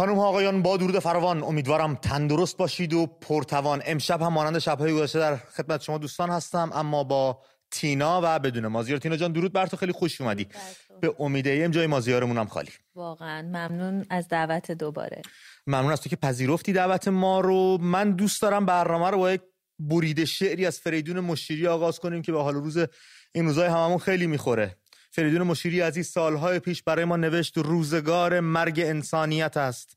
خانم ها آقایان با درود فراوان. امیدوارم تندرست باشید و پرتوان. امشب هم مانند شبهای گذشته در خدمت شما دوستان هستم اما با تینا و بدون مازیار تینا جان درود بر تو. خیلی خوش اومدی. به امید ایم جای مازیارمون هم خالی. واقعا ممنون از دعوت دوباره. ممنون از تو که پذیرفتی دعوت ما رو. من دوست دارم برنامه رو با یک بریده شعری از فریدون مشیری آغاز کنیم که به حال روز این روزای هممون خیلی می‌خوره. فریدون مشیری این سالهای پیش برای ما نوشت روزگار مرگ انسانیت است.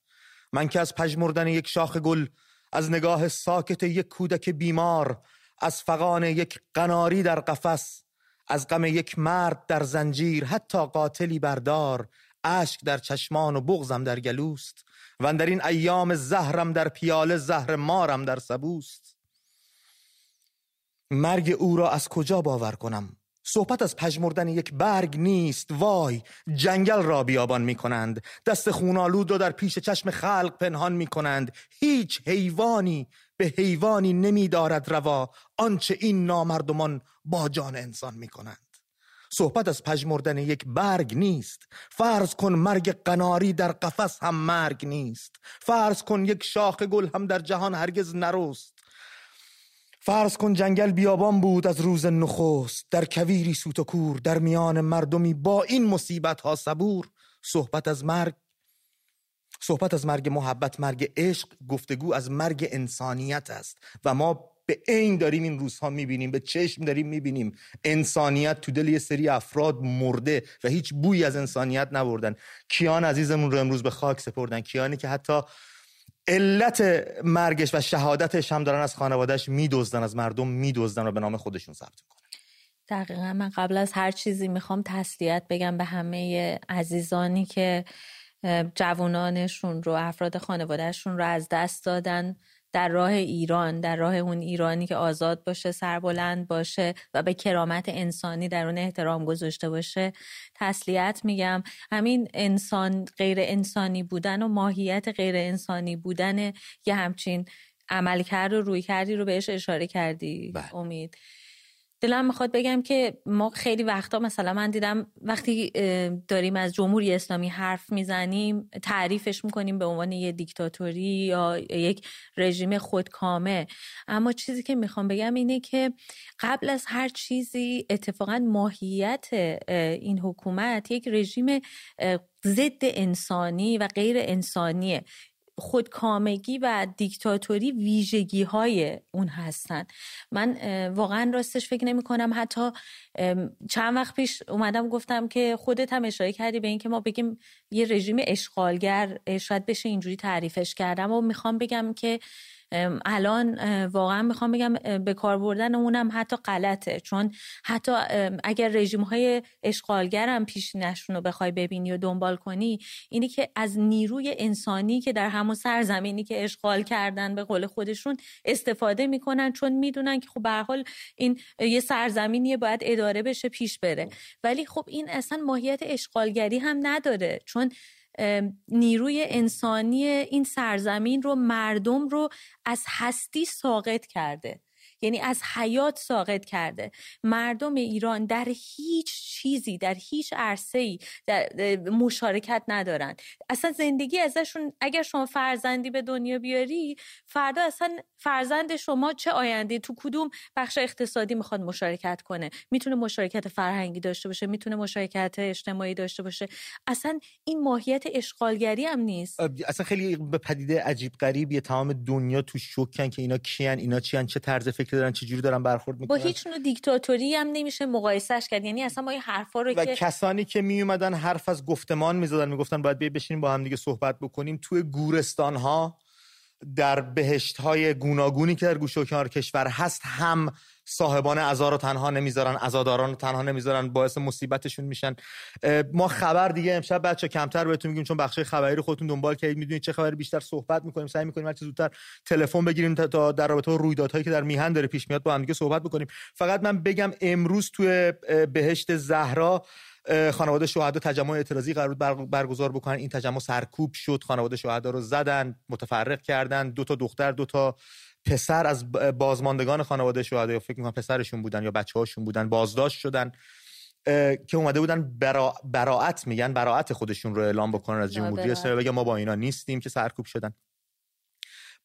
من که از پژمردن یک شاخ گل از نگاه ساکت یک کودک بیمار از فقان یک قناری در قفس از غم یک مرد در زنجیر حتی قاتلی بردار اشک در چشمان و بغزم در گلوست. و در این ایام زهرم در پیاله زهر مارم در سبوست. مرگ او را از کجا باور کنم؟ صحبت از پژمردن یک برگ نیست وای! جنگل را بیابان می کنند دست خونالود را در پیش چشم خلق پنهان می کنند هیچ حیوانی به حیوانی نمی دارد روا. آنچه این نامردمان با جان انسان می کنند صحبت از پژمردن یک برگ نیست. فرض کن مرگ قناری در قفس هم مرگ نیست. فرض کن یک شاخ گل هم در جهان هرگز نرست. فرض کن جنگل بیابان بود از روز نخست در کویری سوت و کور در میان مردمی با این مصیبت ها صبور. صحبت از مرگ صحبت از مرگ محبت مرگ عشق گفتگو از مرگ انسانیت است. و ما به عین داریم این روزها می‌بینیم به چشم داریم می‌بینیم. انسانیت تو دل یه سری افراد مرده و هیچ بویی از انسانیت نبردن. کیان عزیزمون رو امروز به خاک سپردن. کیانی که حتی علت مرگش و شهادتش هم دارن از خانوادهش میدزدن از مردم میدزدن و به نام خودشون ثبت می‌کنن. دقیقا. من قبل از هر چیزی می‌خوام تسلیت بگم به همه عزیزانی که جوانانشون رو افراد خانوادهشون رو از دست دادن. در راه ایران در راه اون ایرانی که آزاد باشه سربلند باشه و به کرامت انسانی در اون احترام گذاشته باشه تسلیت میگم همین انسان غیر انسانی بودن و ماهیت غیر انسانی بودن یه همچین عملکرد و روی کردی رو بهش اشاره کردی بله. امید دلم می‌خواد بگم که ما خیلی وقتا مثلا من دیدم وقتی داریم از جمهوری اسلامی حرف می‌زنیم تعریفش می‌کنیم به عنوان یه دیکتاتوری یا یک رژیم خودکامه. اما چیزی که می‌خوام بگم اینه که قبل از هر چیزی اتفاقا ماهیت این حکومت یک رژیم ضد انسانی و غیر انسانیه. خودکامگی و دیکتاتوری ویژگی های اون هستن. من واقعا راستش فکر نمی کنم حتی چند وقت پیش اومدم گفتم که خودت هم اشاره کردی به اینکه ما بگیم یه رژیم اشغالگر شاید بشه اینجوری تعریفش کردم. و می‌خوام بگم که الان واقعا می‌خوام بگم به کار بردن اونم حتی غلطه. چون حتی اگر رژیم های اشغالگر هم پیشینشون رو بخوای ببینی و دنبال کنی اینی که از نیروی انسانی که در همون سرزمینی که اشغال کردن به قول خودشون استفاده می‌کنن چون می‌دونن که خب به حال این یه سرزمینیه باید اداره بشه پیش بره. ولی خب این اصلا ماهیت اشغالگری هم نداره. چون نیروی انسانی این سرزمین رو مردم رو از هستی ساقط کرده. یعنی از حیات ساقط کرده. مردم ایران در هیچ چیزی در هیچ عرصه ای مشارکت ندارن. اصلا زندگی ازشون اگر شما فرزندی به دنیا بیاری فردا اصلا فرزند شما چه آینده تو کدوم بخش اقتصادی می‌خواد مشارکت کنه؟ می‌تونه مشارکت فرهنگی داشته باشه می‌تونه مشارکت اجتماعی داشته باشه. اصلا این ماهیت اشغالگری هم نیست. اصلا خیلی به پدیده عجیب غریبیه. تمام دنیا تو شوکن که اینا کیان اینا چیان چه طرز فکر دارن چه جوری دارن برخورد می‌کنن. با هیچ نوع دیکتاتوری هم نمیشه مقایسش کرد. یعنی اصلا ما این حرفا رو و کسانی که می اومدن حرف از گفتمان می‌زدن می‌گفتن باید بشینیم با هم دیگه صحبت بکنیم. توی گورستان ها در بهشت های گوناگونی که در گوشه و کنار کشور هست هم صاحبان عزا رو تنها نمی‌ذارن عزاداران رو تنها نمی‌ذارن باعث مصیبتشون میشن. ما خبر دیگه امشب بچه کمتر بهتون میگیم چون بخش خبری رو خودتون دنبال کردید می‌دونید چه خبری بیشتر صحبت می‌کنیم سعی می‌کنیم هر زودتر تلفن بگیریم تا در رابطه با رویدادهایی که در میهن داره پیش میاد با هم دیگه صحبت بکنیم. فقط من بگم امروز توی بهشت زهرا خانواده شهدا تجمع اعتراضی قرار برگزار بکنن. این تجمع سرکوب شد. خانواده شهدا رو زدن متفرق کردن. دو تا دختر دو تا پسر از بازماندگان خانواده شهدا یا فکر می‌کنم پسرشون بودن یا بچه هاشون بودن بازداشت شدن که اومده بودن برا... براعت میگن براعت خودشون رو اعلام بکنن از جمهوری اسلامی بگن ما با اینا نیستیم که سرکوب شدن.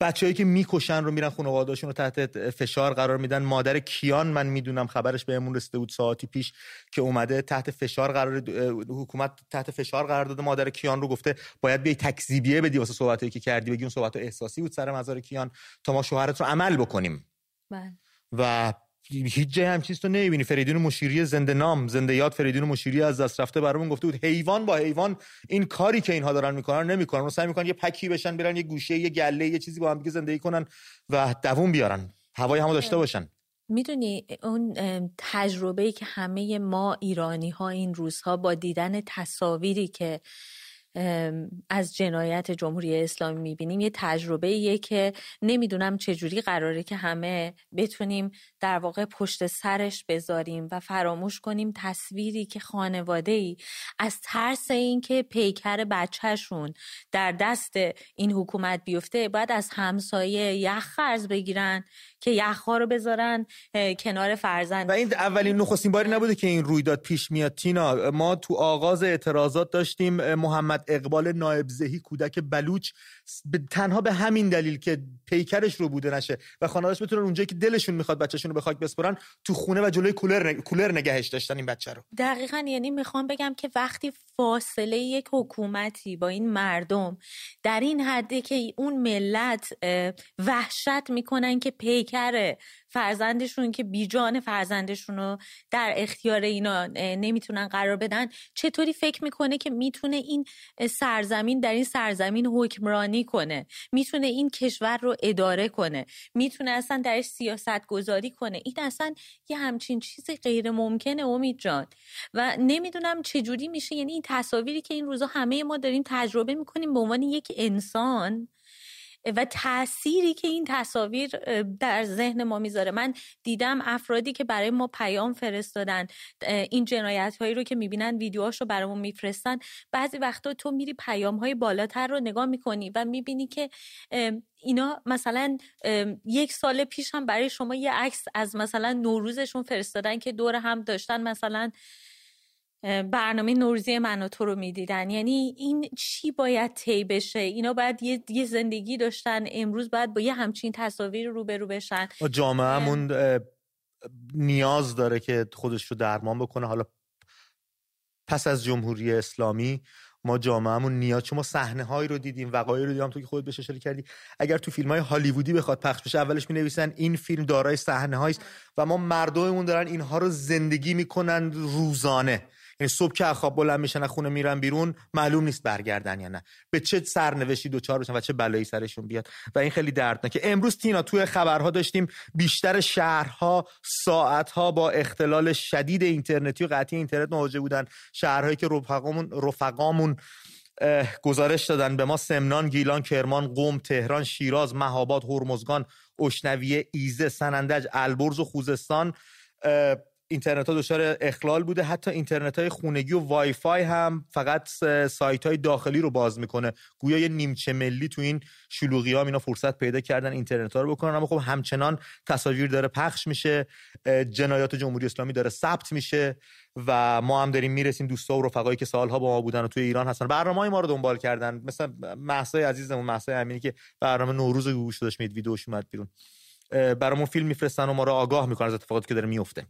بچههایی که می‌کشن رو میرن خانواده‌هاشون رو تحت فشار قرار میدن. مادر کیان من می‌دونم خبرش بهمون رسیده بود ساعتی پیش که اومده تحت فشار قرار حکومت تحت فشار قرار داده. مادر کیان رو گفته باید بیای تکذیبیه بدی واسه صحبتایی که کردی. بگی اون صحبت احساسی بود سر مزار کیان. تا ما شوهرت رو عمل بکنیم. بله. و هیچ جای هم چیز تو نمی‌بینی. فریدون مشیری زنده نام زنده یاد فریدون مشیری از دست رفته برامون گفته بود حیوان با حیوان این کاری که اینها دارن می‌کنن نمی‌کنن. و سعی می‌کنن یه پکی بشن برن یه گوشه یه گله یه چیزی با هم دیگه زندگی کنن و دووم بیارن. هوای همو داشته باشن. می‌دونی اون تجربه ای که همه ما ایرانی ها این روزها با دیدن تصاویری که از جنایت جمهوری اسلامی می‌بینیم. یه تجربه یه که نمی‌دونم چجوری قراره که همه بتونیم در واقع پشت سرش بذاریم و فراموش کنیم تصویری که خانواده ای از ترس اینکه پیکر بچهشون در دست این حکومت بیفته باید از همسایه یخ قرض بگیرن که یخها رو بذارن کنار فرزند و این اولین نخستین باری نبوده که این رویداد پیش میاد. تینا ما تو آغاز اعتراضات داشتیم محمد اقبال نایب زهی کودک بلوچ تنها به همین دلیل که پیکرش رو بوده نشه و خانواده‌اش بتونن اونجایی که دلشون می‌خواد بچه‌شون رو به خاک بسپرن تو خونه و جلوی کولر کولر نگهش داشتن این بچه رو. دقیقا یعنی می‌خوام بگم که وقتی فاصله یک حکومتی با این مردم در این حده که اون ملت وحشت می‌کنن که پیکر فرزندشون که بیجان فرزندشون رو در اختیار اینا نمی‌تونن قرار بدن چطوری فکر می‌کنه که می‌تونه این سرزمین در این سرزمین حکمرانی کنه می‌تونه این کشور رو اداره کنه می‌تونه اصلا درش سیاست گذاری کنه. این اصلا یه همچین چیزی غیر ممکنه امید جان. و نمی‌دونم چجوری میشه. یعنی این تصاویری که این روزا همه ما داریم تجربه می‌کنیم به عنوان یک انسان و تأثیری که این تصاویر در ذهن ما می‌ذاره. من دیدم افرادی که برای ما پیام فرستادن این جنایت هایی رو که می‌بینن ویدیوهاش رو برامون میفرستن. بعضی وقتا تو میری پیام های بالاتر رو نگاه می‌کنی و می‌بینی که اینا مثلا یک سال پیش هم برای شما یه عکس از مثلا نوروزشون فرستادن که دور هم داشتن مثلا برنامه نوروزی من و تو رو می‌دیدن. یعنی این چی باید طی بشه؟ اینا باید یه،, یه زندگی داشتن امروز باید با یه همچین تصاویر روبرو بشن. جامعهمون نیاز داره که خودش رو درمان بکنه. حالا پس از جمهوری اسلامی ما جامعهمون نیاز چون ما صحنه هایی رو دیدیم وقایعی رو دیدیم تو که خودت بهش اشاره کردی. اگر تو فیلم های هالیوودی بخواد پخش بشه اولش می نویسن این فیلم دارای صحنه است و ما مردممون دارن اینها رو زندگی می‌کنن روزانه. یعنی صبح که خواب بلند میشن خونه میرن بیرون معلوم نیست برگردن یا نه. به چه سرنوشتی دوچار بشن و چه بلایی سرشون بیاد. و این خیلی دردناکه. امروز تینا توی خبرها داشتیم بیشتر شهرها ساعتها با اختلال شدید اینترنتی و قطعی اینترنت مواجه بودن. شهرهایی که رفقامون رفقامون گزارش دادن به ما. سمنان، گیلان، کرمان، قم، تهران، شیراز، مهاباد، هرمزگان، اشنویه، ایزه، سنندج، البرز و خوزستان. اینترنت ها دچار اخلال بوده. حتی اینترنت های خونگی و وای فای هم فقط سایت های داخلی رو باز می‌کنه. گویا یه نیمچه ملی تو این شلوغی ها اینا فرصت پیدا کردن اینترنت ها رو بکنن. اما خب همچنان تصاویر داره پخش میشه. جنایات جمهوری اسلامی داره ثبت میشه و ما هم داریم می‌رسیم دوستا و رفقایی که سالها با ما بودن و توی ایران هستن. برنامه ما رو دنبال کردن. مثلا محسای عزیزمون محسای امینی که برنامه نوروز گوش داشت مید ویدیوش اومد بیرون. برامون فیلم میفرستن و ما رو آگاه می‌کنن از اتفاقاتی که داره میفته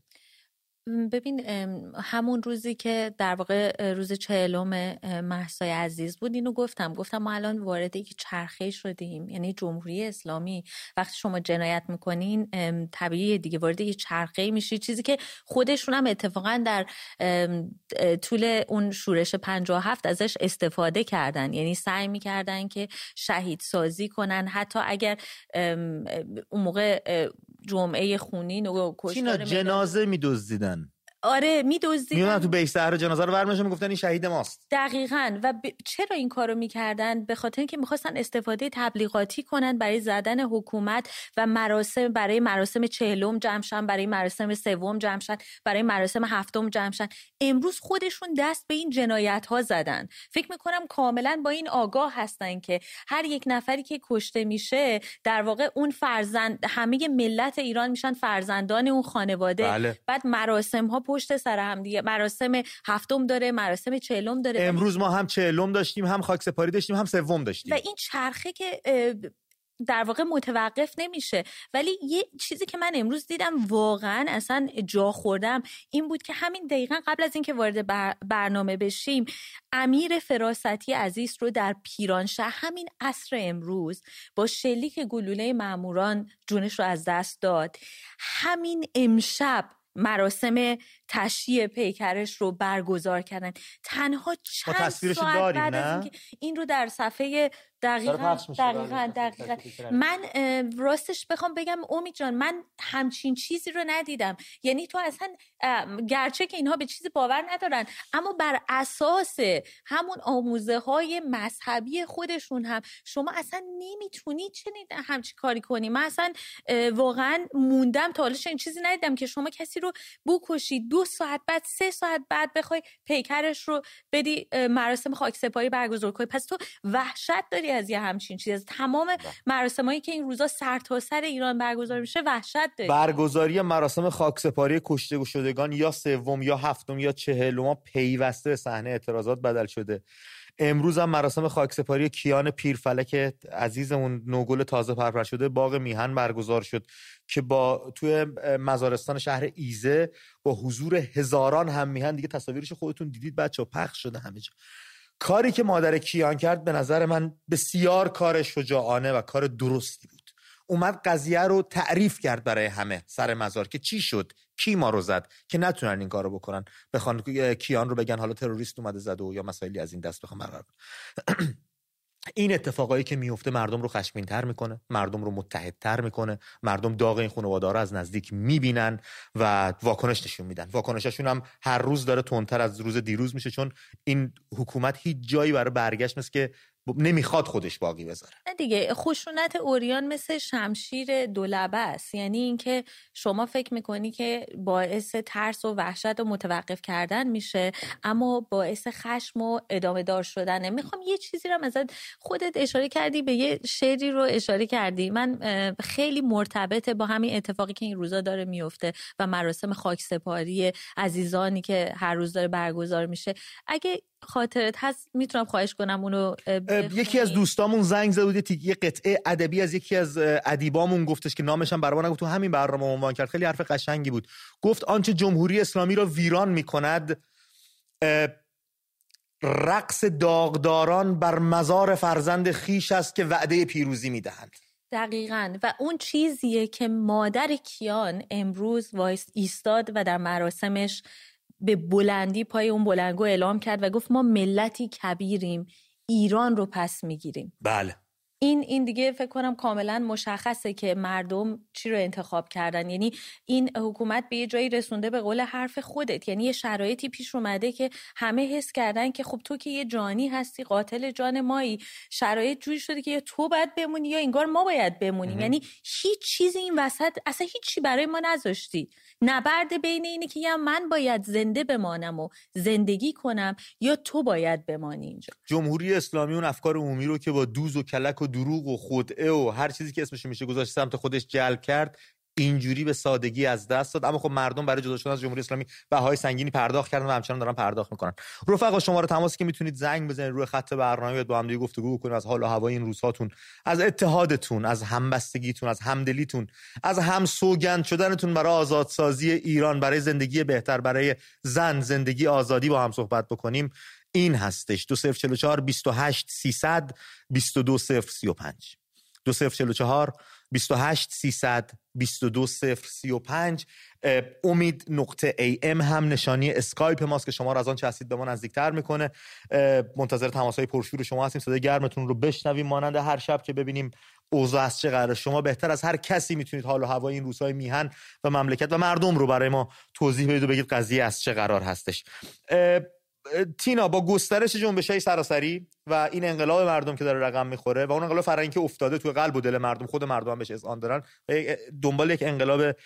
ببین همون روزی که در واقع روز چهلم محسای عزیز بود اینو گفتم. گفتم ما الان وارد یک چرخه شدیم یعنی جمهوری اسلامی. وقتی شما جنایت می‌کنین طبیعی دیگه وارد یک چرخه میشی. چیزی که خودشون هم اتفاقا در طول اون شورش 57 ازش استفاده کردن. یعنی سعی می‌کردن که شهید سازی کنن. حتی اگر اون موقع جمعه خونین و کشتار جنازه میدزدیدن. آره میدزدیدن. میونن تو بیش شهر جنازه رو برمیشن می‌گفتن این شهید ماست. دقیقا. و چرا این کارو می‌کردن؟ به خاطر اینکه می‌خواستن استفاده تبلیغاتی کنن برای زدن حکومت و مراسم برای مراسم چهلم جمشن برای مراسم سوم جمشن برای مراسم هفتم جمشن. امروز خودشون دست به این جنایت ها زدن. فکر می‌کنم کاملا با این آگاه هستن که هر یک نفری که کشته میشه در واقع اون فرزند همه ملت ایران میشن فرزندان اون خانواده. بله. بعد مراسم ها پشت سر هم دیگه. مراسم هفتم داره مراسم چهلم داره. امروز ما هم چهلم داشتیم هم خاک سپاری داشتیم هم سوم داشتیم. و این چرخه که در واقع متوقف نمیشه. ولی یه چیزی که من امروز دیدم واقعا اصلا جا خوردم این بود که همین دقیقا قبل از اینکه وارد برنامه بشیم امیر فراستی عزیز رو در پیرانشه همین عصر امروز با شلیک گلوله ماموران جونش رو از دست داد. همین امشب مراسم تشییع پیکرش رو برگزار کردن. تنها چند ساعت بعد از اینکه این رو در صفحه دقیقا دقیقا, دقیقا. من راستش بخوام بگم امید جان من همچین چیزی رو ندیدم. یعنی تو اصلا گرچه که اینها به چیزی باور ندارن اما بر اساس همون آموزه های مذهبی خودشون هم شما اصلا نمی‌تونی چنین همچی کاری کنی. من اصلا واقعا موندم تا حالا این چیزی ندیدم که شما کسی رو بکشی. دو ساعت بعد سه ساعت بعد بخوای پیکرش رو بدی مراسم خاک سپاری برگزار کنی. پس تو وحشت داری از یه همچین چیزی. از تمام بله. مراسمایی که این روزا سرتاسر سر ایران برگزار میشه وحشت داره برگزاری مراسم خاکسپاری کشته شدگان یا سوم یا هفتم یا چهلم پیوسته صحنه اعتراضات بدل شده. امروز هم مراسم خاکسپاری کیان پیرفلک عزیزمون نوگل تازه پرپر شده باغ میهن برگزار شد که با توی مزارستان شهر ایزه با حضور هزاران هم میهن. دیگه تصاویرش خودتون دیدید بچه پخش شده همه جا. کاری که مادر کیان کرد به نظر من بسیار کار شجاعانه و کار درستی بود. اومد قضیه رو تعریف کرد برای همه سر مزار که چی شد کی ما رو زد که نتونن این کارو بکنن. بخوان کیان رو بگن حالا تروریست اومده زده و یا مسائلی از این دست بخوام برقرار این اتفاقایی که میفته مردم رو خشمینتر می‌کنه مردم رو متحدتر می‌کنه مردم داغ این خانواده رو از نزدیک می‌بینن و واکنش نشون میدن. واکنششون هم هر روز داره تندتر از روز دیروز میشه چون این حکومت هیچ جایی برای برگشت نیست که نمی‌خواد خودش باقی بذاره. دیگه خشونت اوریان مثل شمشیر دولبه است. یعنی اینکه شما فکر می‌کنی که باعث ترس و وحشت و متوقف کردن میشه اما باعث خشم و ادامه دار شدنه. می‌خوام یه چیزی رو مثلا خودت اشاره کردی به یه شعری رو اشاره کردی. من خیلی مرتبطه با همین اتفاقی که این روزا داره میفته و مراسم خاکسپاری عزیزانی که هر روز داره برگزار میشه. اگه خاطرت هست می‌تونم خواهش کنم اونو یکی از دوستامون زنگ زد بود یه قطعه ادبی از یکی از ادیبامون گفتش که نامش هم برام نگفت. تو همین برنامه عنوان کرد. خیلی حرف قشنگی بود. گفت آنچه جمهوری اسلامی را ویران می‌کند رقص داغداران بر مزار فرزند خیش است که وعده پیروزی می‌دهند. دقیقا. و اون چیزیه که مادر کیان امروز وایس ایستاد و در مراسمش به بلندی پای اون بلنگو اعلام کرد و گفت ما ملتی کبیریم ایران رو پس می‌گیریم. بله. این این دیگه فکر کنم کاملا مشخصه که مردم چی رو انتخاب کردن. یعنی این حکومت به یه جایی رسونده به قول حرف خودت. یعنی یه شرایطی پیش اومده که همه حس کردن که خب تو که یه جانی هستی قاتل جان مایی. شرایط جوری شده که یا تو باید بمونی یا انگار ما باید بمونیم. یعنی هیچ چیزی این وسط اصلا هیچی برای ما نذاشتی. نبرد بین اینه که یا من باید زنده بمانم و زندگی کنم یا تو باید بمانی اینجا. جمهوری اسلامی اون افکار عمومی رو که با دوز و کلک و دروغ و خودعه و هر چیزی که اسمش میشه گذاشت سمت خودش جلب کرد اینجوری به سادگی از دست داد. اما خب مردم برای جدا شدن از جمهوری اسلامی بهای سنگینی پرداخت کردن و همچنان دارن پرداخت می‌کنن. رفقا شما رو تماسی که می‌تونید زنگ بزنید روی خط برنامه با هم دیگه گفتگو کنید از حال و هوای این روزهاتون از اتحادتون از همبستگیتون از همدلیتون از هم سوگند شدنتون برای آزادسازی ایران برای زندگی بهتر برای زن زندگی آزادی با هم صحبت بکنیم. این هستش. 2044 28 300 22 035 2044 28 300 22 035 امید نقطه ای ام هم نشانی اسکایپ ماست که شما رو از آن چه هستید به ما نزدیکتر می‌کنه. منتظر تماس های پرشور شما هستیم. صدای گرمتون رو بشنویم. مانند هر شب که ببینیم اوضاع از چه قراره. شما بهتر از هر کسی می‌تونید حال و هوای این روزهای میهن و مملکت و مردم رو برای ما توضیح بدید و بگید قضیه از چه قرار هستش. تینا با گسترش جنبش های سراسری و این انقلاب مردم که داره رقم می‌خوره و اون انقلاب فرهنگی که افتاده توی قلب و دل مردم خود مردم هم بهش اذعان دارن دنبال یک انقلاب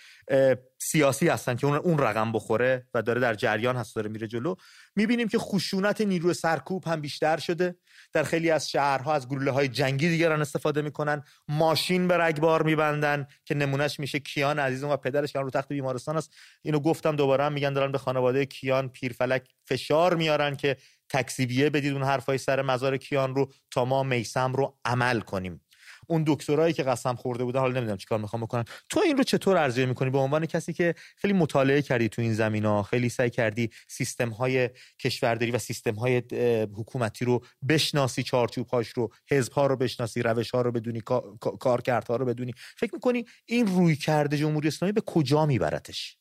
سیاسی هستن که اون اون رقم بخوره و داره در جریان هست داره میره جلو. می‌بینیم که خشونت نیروی سرکوب هم بیشتر شده. در خیلی از شهرها از گلوله های جنگی دیگران استفاده می‌کنن. ماشین به رگبار میبندن که نمونهش میشه کیان عزیزم و پدرش که رو تخت بیمارستان است. اینو گفتم دوباره هم میگن دارن به خانواده کیان پیرفلک فشار میارن که تکسیبیه بدید اون حرفای سر مزار کیان رو تا ما میسم رو عمل کنیم. اون دکترایی که قسم خورده بودن حالا نمی‌دونم چیکار می‌خوام بکنن. تو این رو چطور ارزیابی می‌کنی؟ به عنوان کسی که خیلی مطالعه کردی تو این زمینا خیلی سعی کردی سیستم های کشورداری و سیستم های حکومتی رو بشناسی چارچوب هاش رو حزب ها رو بشناسی روش ها رو بدونی کارکردها رو بدونی. فکر می‌کنی این روی کرده جمهوری اسلامی به کجا میبرتش؟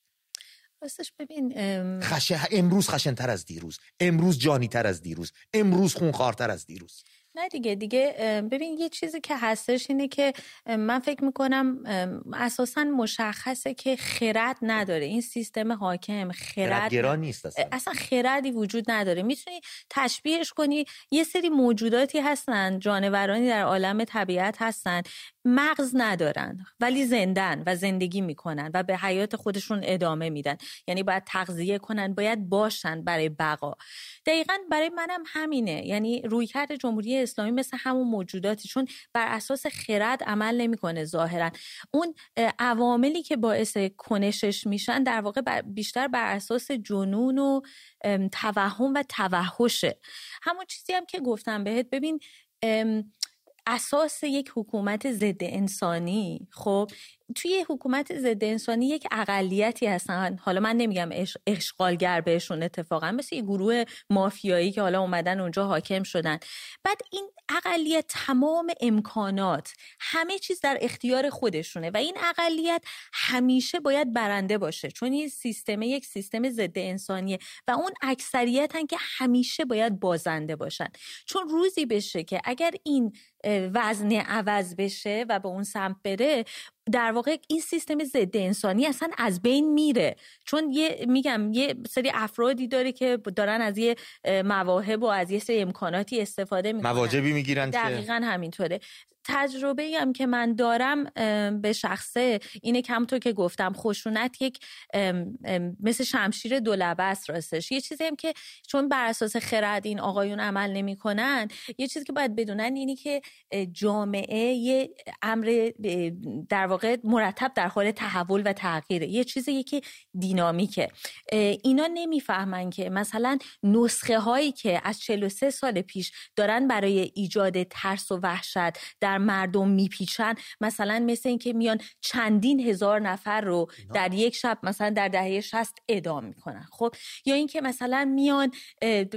راستش ببین خشه... امروز خشنتر از دیروز. امروز جانی تر از دیروز. امروز خونخوارتر از دیروز. نه دیگه دیگه ببین یه چیزی که هستش اینه که من فکر می‌کنم اساسا مشخصه که خرد نداره. این سیستم حاکم خرد نیست اصلا. اصلا خردی وجود نداره. می‌تونی تشبیهش کنی یه سری موجوداتی هستن جانورانی در عالم طبیعت هستن مغز ندارن ولی زندن و زندگی می‌کنن و به حیات خودشون ادامه میدن. یعنی باید تغذیه کنن باید باشن برای بقا. دقیقا برای منم همینه. یعنی رویکرد جمهوری اسلامی مثل همون موجوداتی چون بر اساس خرد عمل نمی‌کنه ظاهرا. اون عواملی که باعث کنشش میشن در واقع بیشتر بر اساس جنون و توهم و توحشه. همون چیزی هم که گفتم بهت. ببین اساس یک حکومت ضد انسانی خب توی حکومت ضد انسانی یک اقلیتی هستن. حالا من نمیگم اشغالگر بهشون اتفاقا مثل یه گروه مافیایی که حالا اومدن اونجا حاکم شدن. بعد این اقلیت تمام امکانات همه چیز در اختیار خودشونه و این اقلیت همیشه باید برنده باشه چون این سیستم یک سیستم ضد انسانیه و اون اکثریتن که همیشه باید بازنده باشن. چون روزی بشه که اگر این وزن عوض بشه و به اون سمت بره در واقع این سیستم ضد انسانی اصلا از بین میره. چون یه میگم یه سری افرادی داره که دارن از یه مواهب و از یه سری امکاناتی استفاده می‌کنن. مواجبی می‌گیرن دقیقا همینطوره. تجربه هم که من دارم به شخصه اینه که همونطور که گفتم خشونت یک مثل شمشیر دولبه است راستش. یه چیزی هم که چون بر اساس خرد این آقایون عمل نمی‌کنن یه چیزی که باید بدونن اینی که جامعه یه امر در واقع مرتب در حال تحول و تغییره. یه چیزی که دینامیکه. اینا نمی‌فهمن که مثلا نسخه هایی که از 43 سال پیش دارن برای ایجاد ترس و وحشت در در مردم میپیچن. مثلا مثل اینکه میان چندین هزار نفر رو در یک شب مثلا در دهه 60 اعدام می‌کنن. خب یا اینکه مثلا میان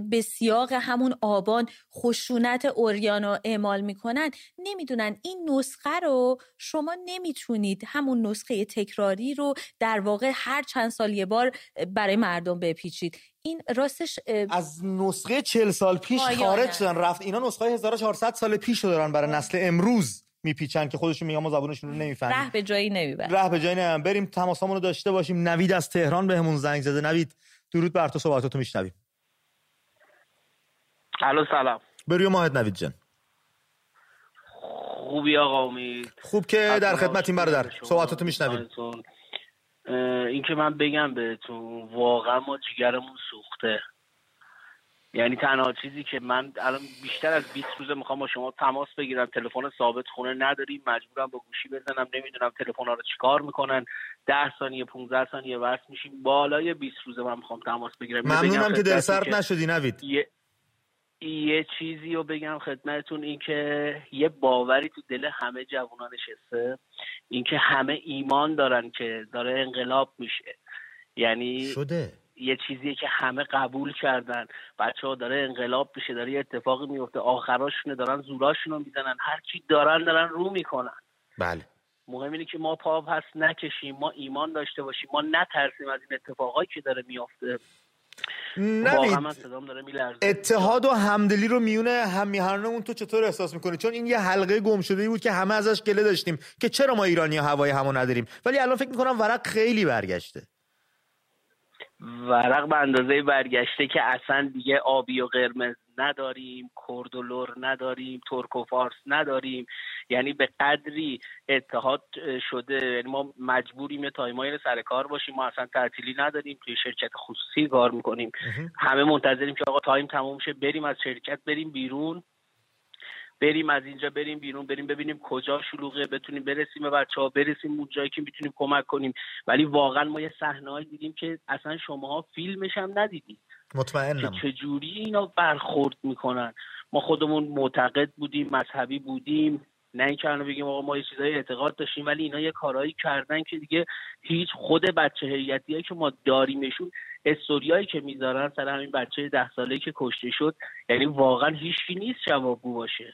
به سیاق همون آبان خشونت اوریان رو اعمال می‌کنن. نمی‌دونن. این نسخه رو شما نمی‌تونید همون نسخه تکراری رو در واقع هر چند سال یه بار برای مردم بپیچید. این راستش از نسخه چل سال پیش خارج شدن رفت. اینا نسخه 1400 سال پیش رو دارن برای نسل امروز میپیچن که خودشون میگن ما زبونشون رو نمی‌فهمیم ره به جایی نمی‌برن ره به جایی نمی‌برن بریم تماسامون رو داشته باشیم. نوید از تهران بهمون زنگ زده. نوید درود بر تو صحبتاتو میشنویم. الو سلام. بریو ماهد نوید جان. خوبی آقا امید. خوب که در خدمتیم برادر. صحبتاتو میشنویم. اینکه من بگم بهتون واقعا ما جگرمون سوخته. یعنی تنها چیزی که من الان بیشتر از 20 روزه می‌خوام با شما تماس بگیرم. تلفن ثابت خونه نداریم مجبورم با گوشی بزنم نمی‌دونم تلفن ها رو چیکار می‌کنن. 10 ثانیه 15 ثانیه ورس میشیم. بالای 20 روزه من می‌خوام تماس بگیرم. ممنونم که دل سرد نشدی نوید. یه, یه چیزی رو بگم خدمتتون این که یه باوری تو دل همه جوونا نشسته اینکه همه ایمان دارن که داره انقلاب میشه. یعنی شده. یه چیزیه که همه قبول کردن. بچه ها داره انقلاب میشه داره یه اتفاقی میفته. آخراشونه دارن زوراشون می‌زنن. هر چی دارن دارن رو می‌کنن. بله. مهم اینه که ما پا پس نکشیم ما ایمان داشته باشیم. ما نترسیم از این اتفاقایی که داره میافته. نوید اتحاد و همدلی رو میونه هم اون تو چطور احساس می‌کنی؟ چون این یه حلقه گم شده بود که همه ازش گله داشتیم که چرا ما ایرانی هوای همو نداریم؟ ولی الان فکر می‌کنم ورق خیلی برگشته. ورق به اندازه برگشته که اصلا دیگه آبی و قرمز نداریم کرد و لور نداریم ترک و فارس نداریم. یعنی به قدری اتحاد شده. یعنی ما مجبوریم یه time ایی سر کار باشیم. ما اصلا تعطیلی نداریم. توی شرکت خصوصی کار می‌کنیم. همه منتظریم که آقا time تموم شه. بریم از شرکت بریم بیرون. بریم از اینجا بریم بیرون. بریم ببینیم کجا شلوغه. بتونیم برسیم به بچه ها برسیم اون جایی که می‌تونیم کمک کنیم. ولی واقعا ما یه صحنه دیدیم که اصلا شماها فیلمش هم ندیدید. مطمئنم. که چجوری اینا برخورد می‌کنن؟ ما خودمون معتقد بودیم مذهبی بودیم. نه اینکه الان بگیم آقا ما یه چیزای اعتقاد داشتیم ولی اینا یه کارهایی کردن که دیگه هیچ خود بچه هیئتی که ما داریمشون استوریایی که می‌ذارن سر همین بچه ده ساله که کشته شد یعنی واقعا هیچی نیست جوابگو باشه.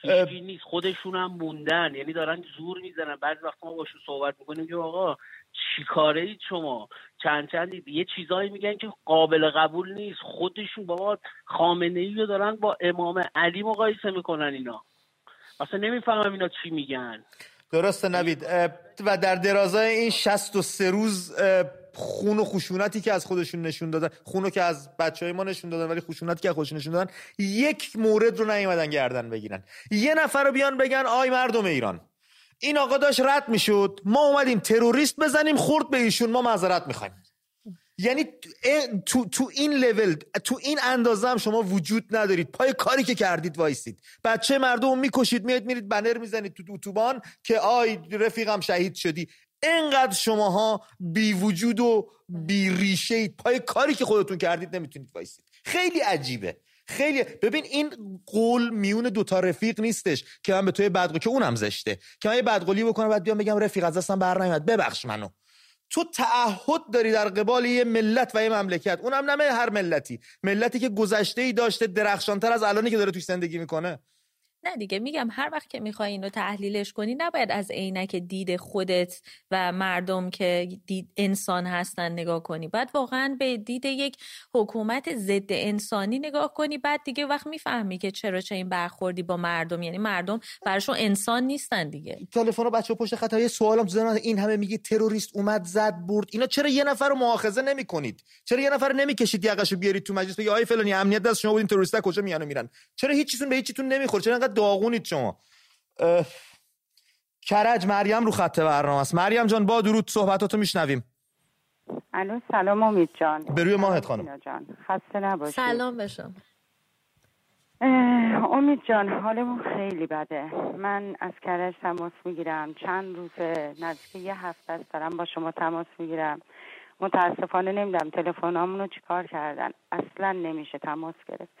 هیچی نیست. خودشون هم موندن. یعنی دارن زور می‌زنن. بعضی وقت ما باشون صحبت می‌کنیم که آقا چی کاره اید شما؟ چند چند یه چیزایی میگن که قابل قبول نیست. خودشون بابا خامنه ای رو دارن با امام علی مقایسه می‌کنن اینا. اصلا نمی‌فهمم اینا چی میگن. درسته نوید. و در درازای این 63 روز خون و خشونتی که از خودشون نشون دادن خونو که از بچه های ما نشون دادن ولی خشونتی که خودشون نشون دادن یک مورد رو نیومدن گردن بگیرن. یه نفر رو بیان بگن آی مردم ایران. این آقا داشت رد می‌شد. ما اومدیم تروریست بزنیم خورد به ایشون ما معذرت می‌خوایم. یعنی تو, تو این لول تو این اندازه هم شما وجود ندارید. پای کاری که کردید وایسید. بچه مردم می‌کشید میاد میرید بنر می‌زنید تو اتوبان که آی رفیقم شهید شدی. انقدر شماها بی وجود و بی ریشه اید پای کاری که خودتون کردید نمی‌تونید وایسید. خیلی عجیبه. خیلی ببین این قول میون دوتا رفیق نیستش که من به توی بدقولی که اونم زشته. که من یه بدقولی بکنم بعد بیام بگم رفیق از دستم بر ببخش منو. تو تعهد داری در قبال یه ملت و یه مملکت. اونم نه هر ملتی. ملتی که گذشته ای داشته درخشانتر از الانی که داره توی زندگی می‌کنه. نه دیگه میگم هر وقت که می‌خوای اینو تحلیلش کنی نباید از عینک دید خودت و مردم که دید انسان هستن نگاه کنی. بعد واقعا به دید یک حکومت ضد انسانی نگاه کنی بعد دیگه وقت می‌فهمی که چرا چه این برخوردی با مردم. یعنی مردم براشون انسان نیستن دیگه. تلفن رو بچه پشت خط یه سوالم تو این همه میگه تروریست اومد زد برد. اینا چرا یه نفر رو مؤاخذه نمی‌کنید؟ چرا یه نفر نمی‌کشید یقشو بیارید تو مجلس؟ بگی آی فلانی امنیت دست شما بودین تروریستا کجا میانو میرن؟ چرا هیچ چیزون به هیچ چیتون نمی‌خوره؟ چرا داغونید شما. کرج مریم رو خط برنامه است. مریم جان با درود صحبتاتو میشنویم. الو سلام امید جان. به روی ماهت خانم. جان. خسته نباشید. سلام بشم امید جان حالمون خیلی بده. من از کرج تماس می‌گیرم. چند روز نزدیک یه هفته است دارم با شما تماس می‌گیرم. متاسفانه نمی‌دونم تلفنامونو چیکار کردن. اصلا نمیشه تماس گرفت.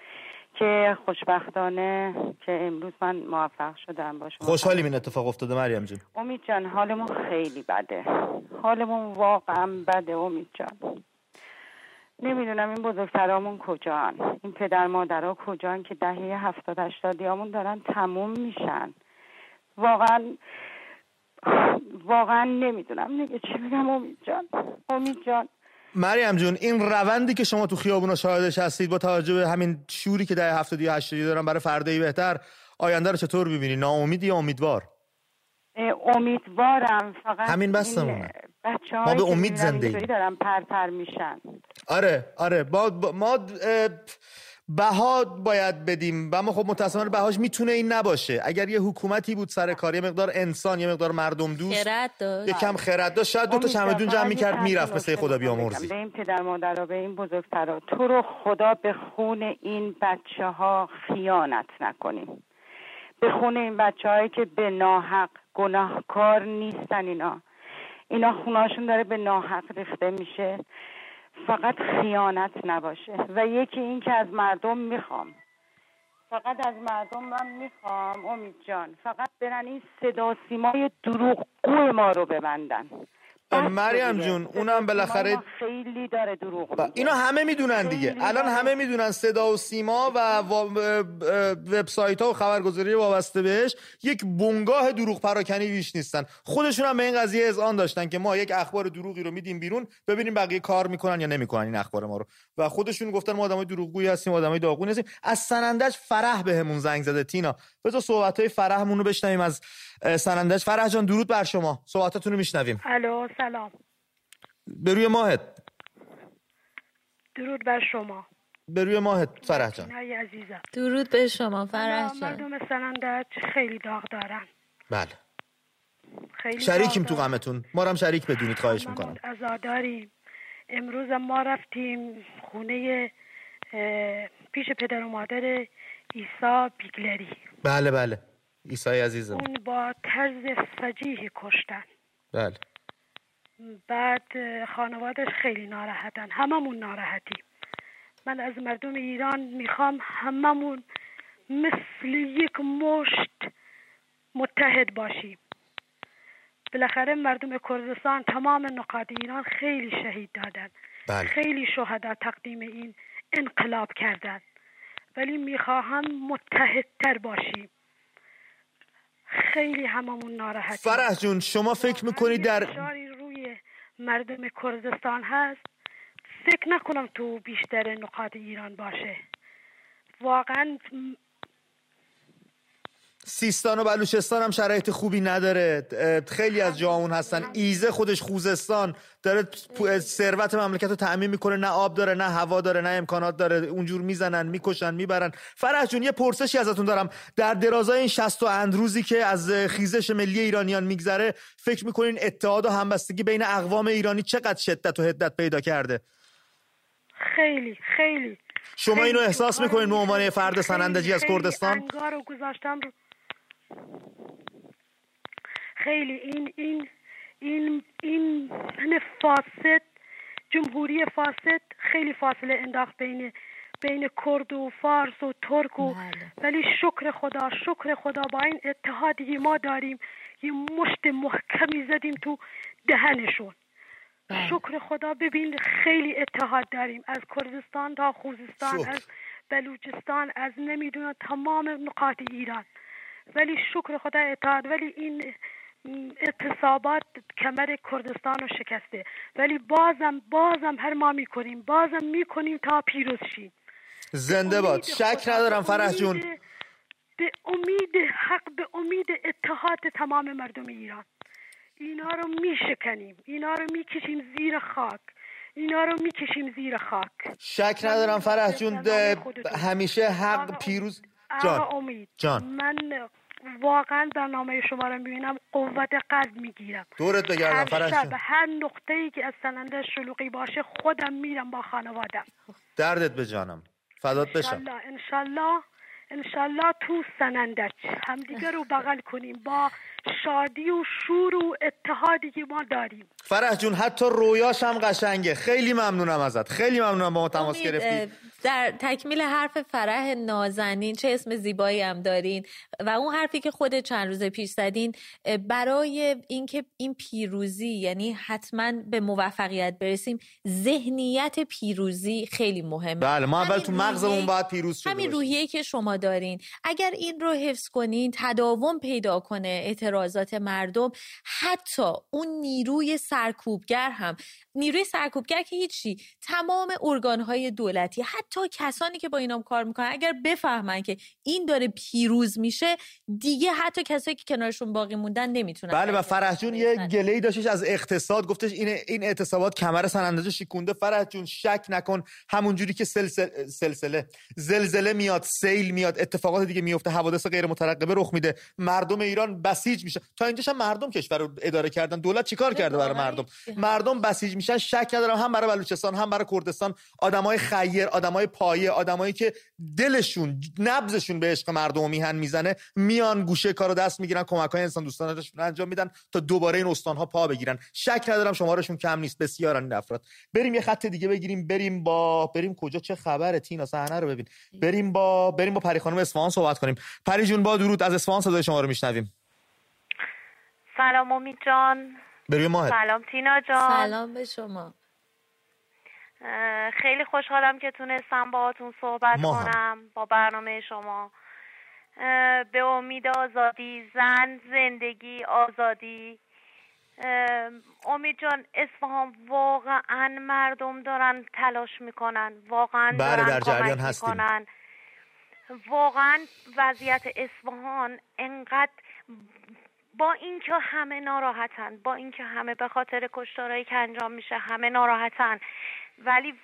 که خوشبختانه که امروز من موفق شدم با شما. خوشحالیم این اتفاق افتاده مریم جان امید جان حالمون خیلی بده. حالمون واقعا بده امید جان. نمی‌دونم این بزرگترامون کجان این پدر مادرها کجان که دهه هفتاد هشتادیامون دارن تموم میشن. واقعا واقعا نمی‌دونم. نگه چی بگم امید جان؟ امید جان مریم جون این روندی که شما تو خیابونا شاهدش هستید با توجه به همین شوری که در هفته یا هشتادی دارن برای فردایی بهتر آینده رو چطور ببینی ناامیدی یا امیدوار؟ امیدوارم. فقط همین بسمونه ما به امید زنده دارن پرپر میشن. آره آره. با, ما بها باید بدیم. و ما خب متاسفانه بهاش می‌تونه این نباشه. اگر یه حکومتی بود سر کار یه مقدار انسان یه مقدار مردم دوست یه کم خرد داشت. شاید دو تا چمدون جمع می‌کرد می‌رفت مثل خدا بیامرزی به این پدر مادر به این بزرگترا تو رو خدا به خون این بچه ها خیانت نکنیم. به خون این بچه هایی که به ناحق گناهکار نیستن اینا. اینا خونهاشون داره به ناحق ریخته میشه. فقط خیانت نباشه و یکی این که از مردم می‌خوام. فقط از مردم من می‌خوام امید جان. فقط برن این صدا سیمای دروغگو ما رو ببندن. مریم جون اونم بالاخره خیلی داره دروغ اینا همه می‌دونن دیگه. الان همه می‌دونن صدا و سیما و وبسایت ها و خبرگزاری وابسته بهش یک بنگاه دروغ پراکنی بیش نیستن. خودشون هم به این قضیه اذعان داشتن که ما یک اخبار دروغی رو میدیم بیرون ببینیم بقیه کار می‌کنن یا نمی‌کنن این اخبار ما رو. و خودشون گفتن ما آدمای دروغگویی هستیم آدمای داغون هستیم. از سنندج فرح بهمون زنگ زده تینا. بذار صحبت های فرحمون رو بشنویم از سنندج. فرح جان درود بر شما. صحبتاتون رو میشنویم. الو سلام. به روی ماهت. درود بر شما. به روی ماهت فرح جان. عزیزم. درود به شما فرح جان. مردم سنندج خیلی داغ دارن. بله. خیلی شریکیم تو غمتون. ما هم شریک بدونید خواهش می‌کنم. ازاداریم امروز ما رفتیم خونه پیش پدر و مادر ایسا بیگلری. بله بله. ایسای عزیزم. اون با طرز فجیحی کشتن. بله. بعد خانوادش خیلی ناراحتن. هممون ناراحتیم. من از مردم ایران می‌خوام هممون مثل یک مشت متحد باشیم. بالاخره مردم کردستان تمام نقاط ایران خیلی شهید دادن. بله. خیلی شهدا تقدیم این انقلاب کردن. ولی می‌خواهم متحدتر باشیم. خیلی هممون ناراحت فرح جون شما فکر می‌کنید در روی مردم کردستان هست؟ فکر نکنم تو بیشتر نقاط ایران باشه. واقعا سیستان و بلوچستان هم شرایط خوبی نداره. خیلی از جاون هستن. ایزه خودش خوزستان. داره ثروت مملکت رو تعمین می‌کنه. نه آب داره نه هوا داره نه امکانات داره. اونجور می‌زنن می‌کشن می‌برن. فرح جون یه پرسشی ازتون دارم. در درازای این شست و اند روزی که از خیزش ملی ایرانیان میگذره فکر می‌کنین اتحاد و همبستگی بین اقوام ایرانی چقدر شدت و حدت پیدا کرده؟ خیلی خیلی. شما اینو احساس می‌کنین به عنوان فرد سنندجی از کردستان؟ رو گذاشتم رو خیلی این این این این فاسد جمهوری فاسد خیلی فاصله انداخت بین بین کرد و فارس و ترک و بله. ولی شکر خدا شکر خدا با این اتحادی ما داریم یه مشت محکمی زدیم تو دهنشون بله. شکر خدا ببین خیلی اتحاد داریم از کردستان تا خوزستان از بلوچستان از نمی‌دونم تمام نقاط ایران ولی شکر خدا اتحاد ولی این اعتصابات کمر کردستان رو شکسته. ولی بازم بازم هر ما می‌کنیم بازم می‌کنیم تا پیروز شیم. زنده باد. شک ندارم فرح جون. به امید حق به امید اتحاد تمام مردم ایران. اینا رو میشکنیم. اینا رو می‌کشیم زیر خاک. اینا رو می‌کشیم زیر خاک. شک ندارم فرح جون. همیشه حق پیروز. جان. امید. جان. من واقعا برنامه شما رو می‌بینم قوت قلب می‌گیرم. دورت بگردم فرش شب هر نقطه ای که از سننده شلوغی باشه خودم میرم با خانوادم. دردت به جانم. فدات بشم. انشالله انشالله تو سنندج همدیگه رو بغل کنیم با شادی و شور و اتحادی که ما داریم. فرح جون حتی رویاش هم قشنگه. خیلی ممنونم ازت. خیلی ممنونم با ما تماس گرفتی. در تکمیل حرف فرح نازنین چه اسم زیبایی هم دارین و اون حرفی که خود چند روز پیش زدین برای اینکه این پیروزی یعنی حتما به موفقیت برسیم ذهنیت پیروزی خیلی مهمه. بله ما اول تو مغزمون باید پیروز شده همین روحیه که شما دارین. اگر این رو حفظ کنین تداوم پیدا کنه اعتراضات مردم. حتی اون نیروی سرکوبگر هم نیروی سرکوبگر که هیچی تمام ارگانهای دولتی حتی کسانی که با اینام کار می‌کنن اگر بفهمن که این داره پیروز میشه دیگه حتی کسایی که کنارشون باقی موندن نمی‌تونن بله و فرح جون یه گله‌ای داشتش از اقتصاد گفتش این این اعتصابات کمر سنندج شیکونده. فرح جون شک نکن همون جوری که سلسله سلسله زلزله میاد سیل میاد اتفاقات دیگه میفته حوادث غیر مترقبه رخ میده. مردم ایران بسیج میشه تا اینجاش هم مردم کشور رو اداره کردن. دولت چیکار کرده برای مردم؟ مردم بسیج میشن. شک ندارم هم برای بلوچستان هم برای کردستان. آدمای خیر آدمای پایه آدمایی که دلشون نبزشون به عشق مردم میهن می‌زنه میان گوشه کارو دست می‌گیرن کمک های انسان دوستانشون انجام میدن تا دوباره این استان ها پا بگیرن. شک ندارم شمارشون کم نیست. بسیارن این افراد. بریم یه خط دیگه بگیریم. بریم با بریم کجا؟ چه خبره تینا؟ صحنه رو ببین. بریم با بریم با پری خانم اصفهان صحبت کنیم. پری جون با درود. از اصفهان صدای شما رو میشنویم. سلام امید جان. بریم سلام تینا جان. سلام به شما. خیلی خوشحالم که تونستم باهاتون صحبت کنم با برنامه شما. به امید آزادی زن زندگی آزادی. امید جان اصفهان واقعا مردم دارن تلاش می‌کنن واقعا بله، دارن در جریان می‌کنن. واقعا وضعیت اصفهان انقدر با اینکه همه ناراحتن با اینکه همه به خاطر کشتارهایی که انجام میشه همه ناراحتن. ولی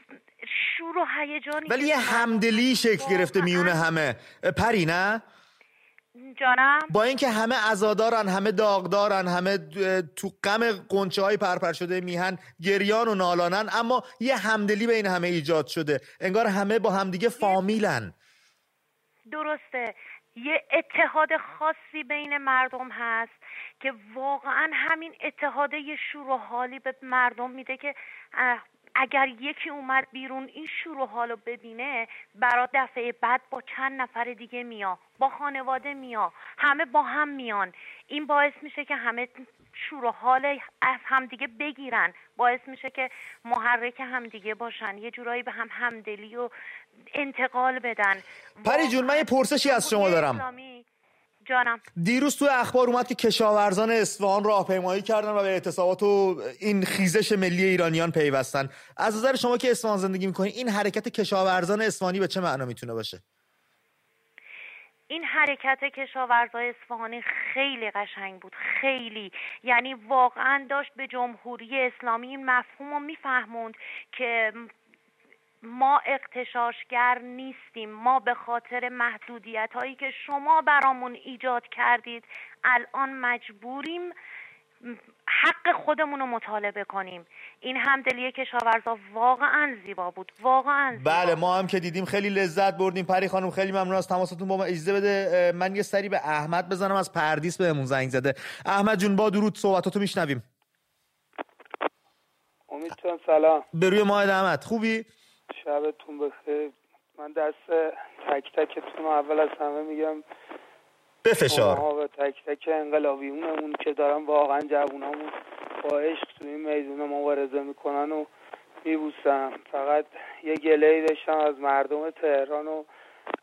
شور و هیجانی ولی یه همدلی شکل گرفته میونه همه. پری نه؟ جانم. با اینکه همه عزادارن همه داغدارن همه تو غم قنچه های پرپر شده میهن گریان و نالانن اما یه همدلی بین همه ایجاد شده. انگار همه با همدیگه فامیلن. درسته. یه اتحاد خاصی بین مردم هست که واقعا همین اتحاد یه شور و حالی به مردم میده که اگر یکی اومد بیرون این شور و حالو ببینه برا دفعه بعد با چند نفر دیگه میا با خانواده میا همه با هم میان. این باعث میشه که همه شور و حال از همدیگه بگیرن. باعث میشه که محرک همدیگه باشن. یه جورایی به هم همدلی و انتقال بدن. پری جون من یه پرسشی از شما دارم. جانم. دیروز تو اخبار اومد که کشاورزان اصفهان راهپیمایی کردن و به اعتصابات و این خیزش ملی ایرانیان پیوستن. از نظر شما که اصفهان زندگی می‌کنید این حرکت کشاورزان اصفهانی به چه معنا می‌تونه باشه؟ این حرکت کشاورزای اصفهانی خیلی قشنگ بود خیلی. یعنی واقعا داشت به جمهوری اسلامی این مفهوم رو میفهموند که ما اقتشاشگر نیستیم. ما به خاطر محدودیت هایی که شما برامون ایجاد کردید الان مجبوریم حق خودمون رو مطالبه کنیم. این همدلی کشاورزا واقعا زیبا بود. واقعا زیبا. بله ما هم که دیدیم خیلی لذت بردیم. پری خانم خیلی ممنون از تماستون با ما اجازه بده من یه سری به احمد بزنم از پردیس بهمون زنگ زده. احمد جون با درود صحبتاتو میشنویم. امیدتون سلام. به روی ماه احمد. خوبی؟ شبتون بخیر من دست تک تکتون اول از همه میگم. بفشار. به تک تک انقلابیونمون که دارن واقعا جوونامون با عشق تو این میدون مبارزه می‌کنن و میبوسم فقط یه گله داشتم از مردم تهران و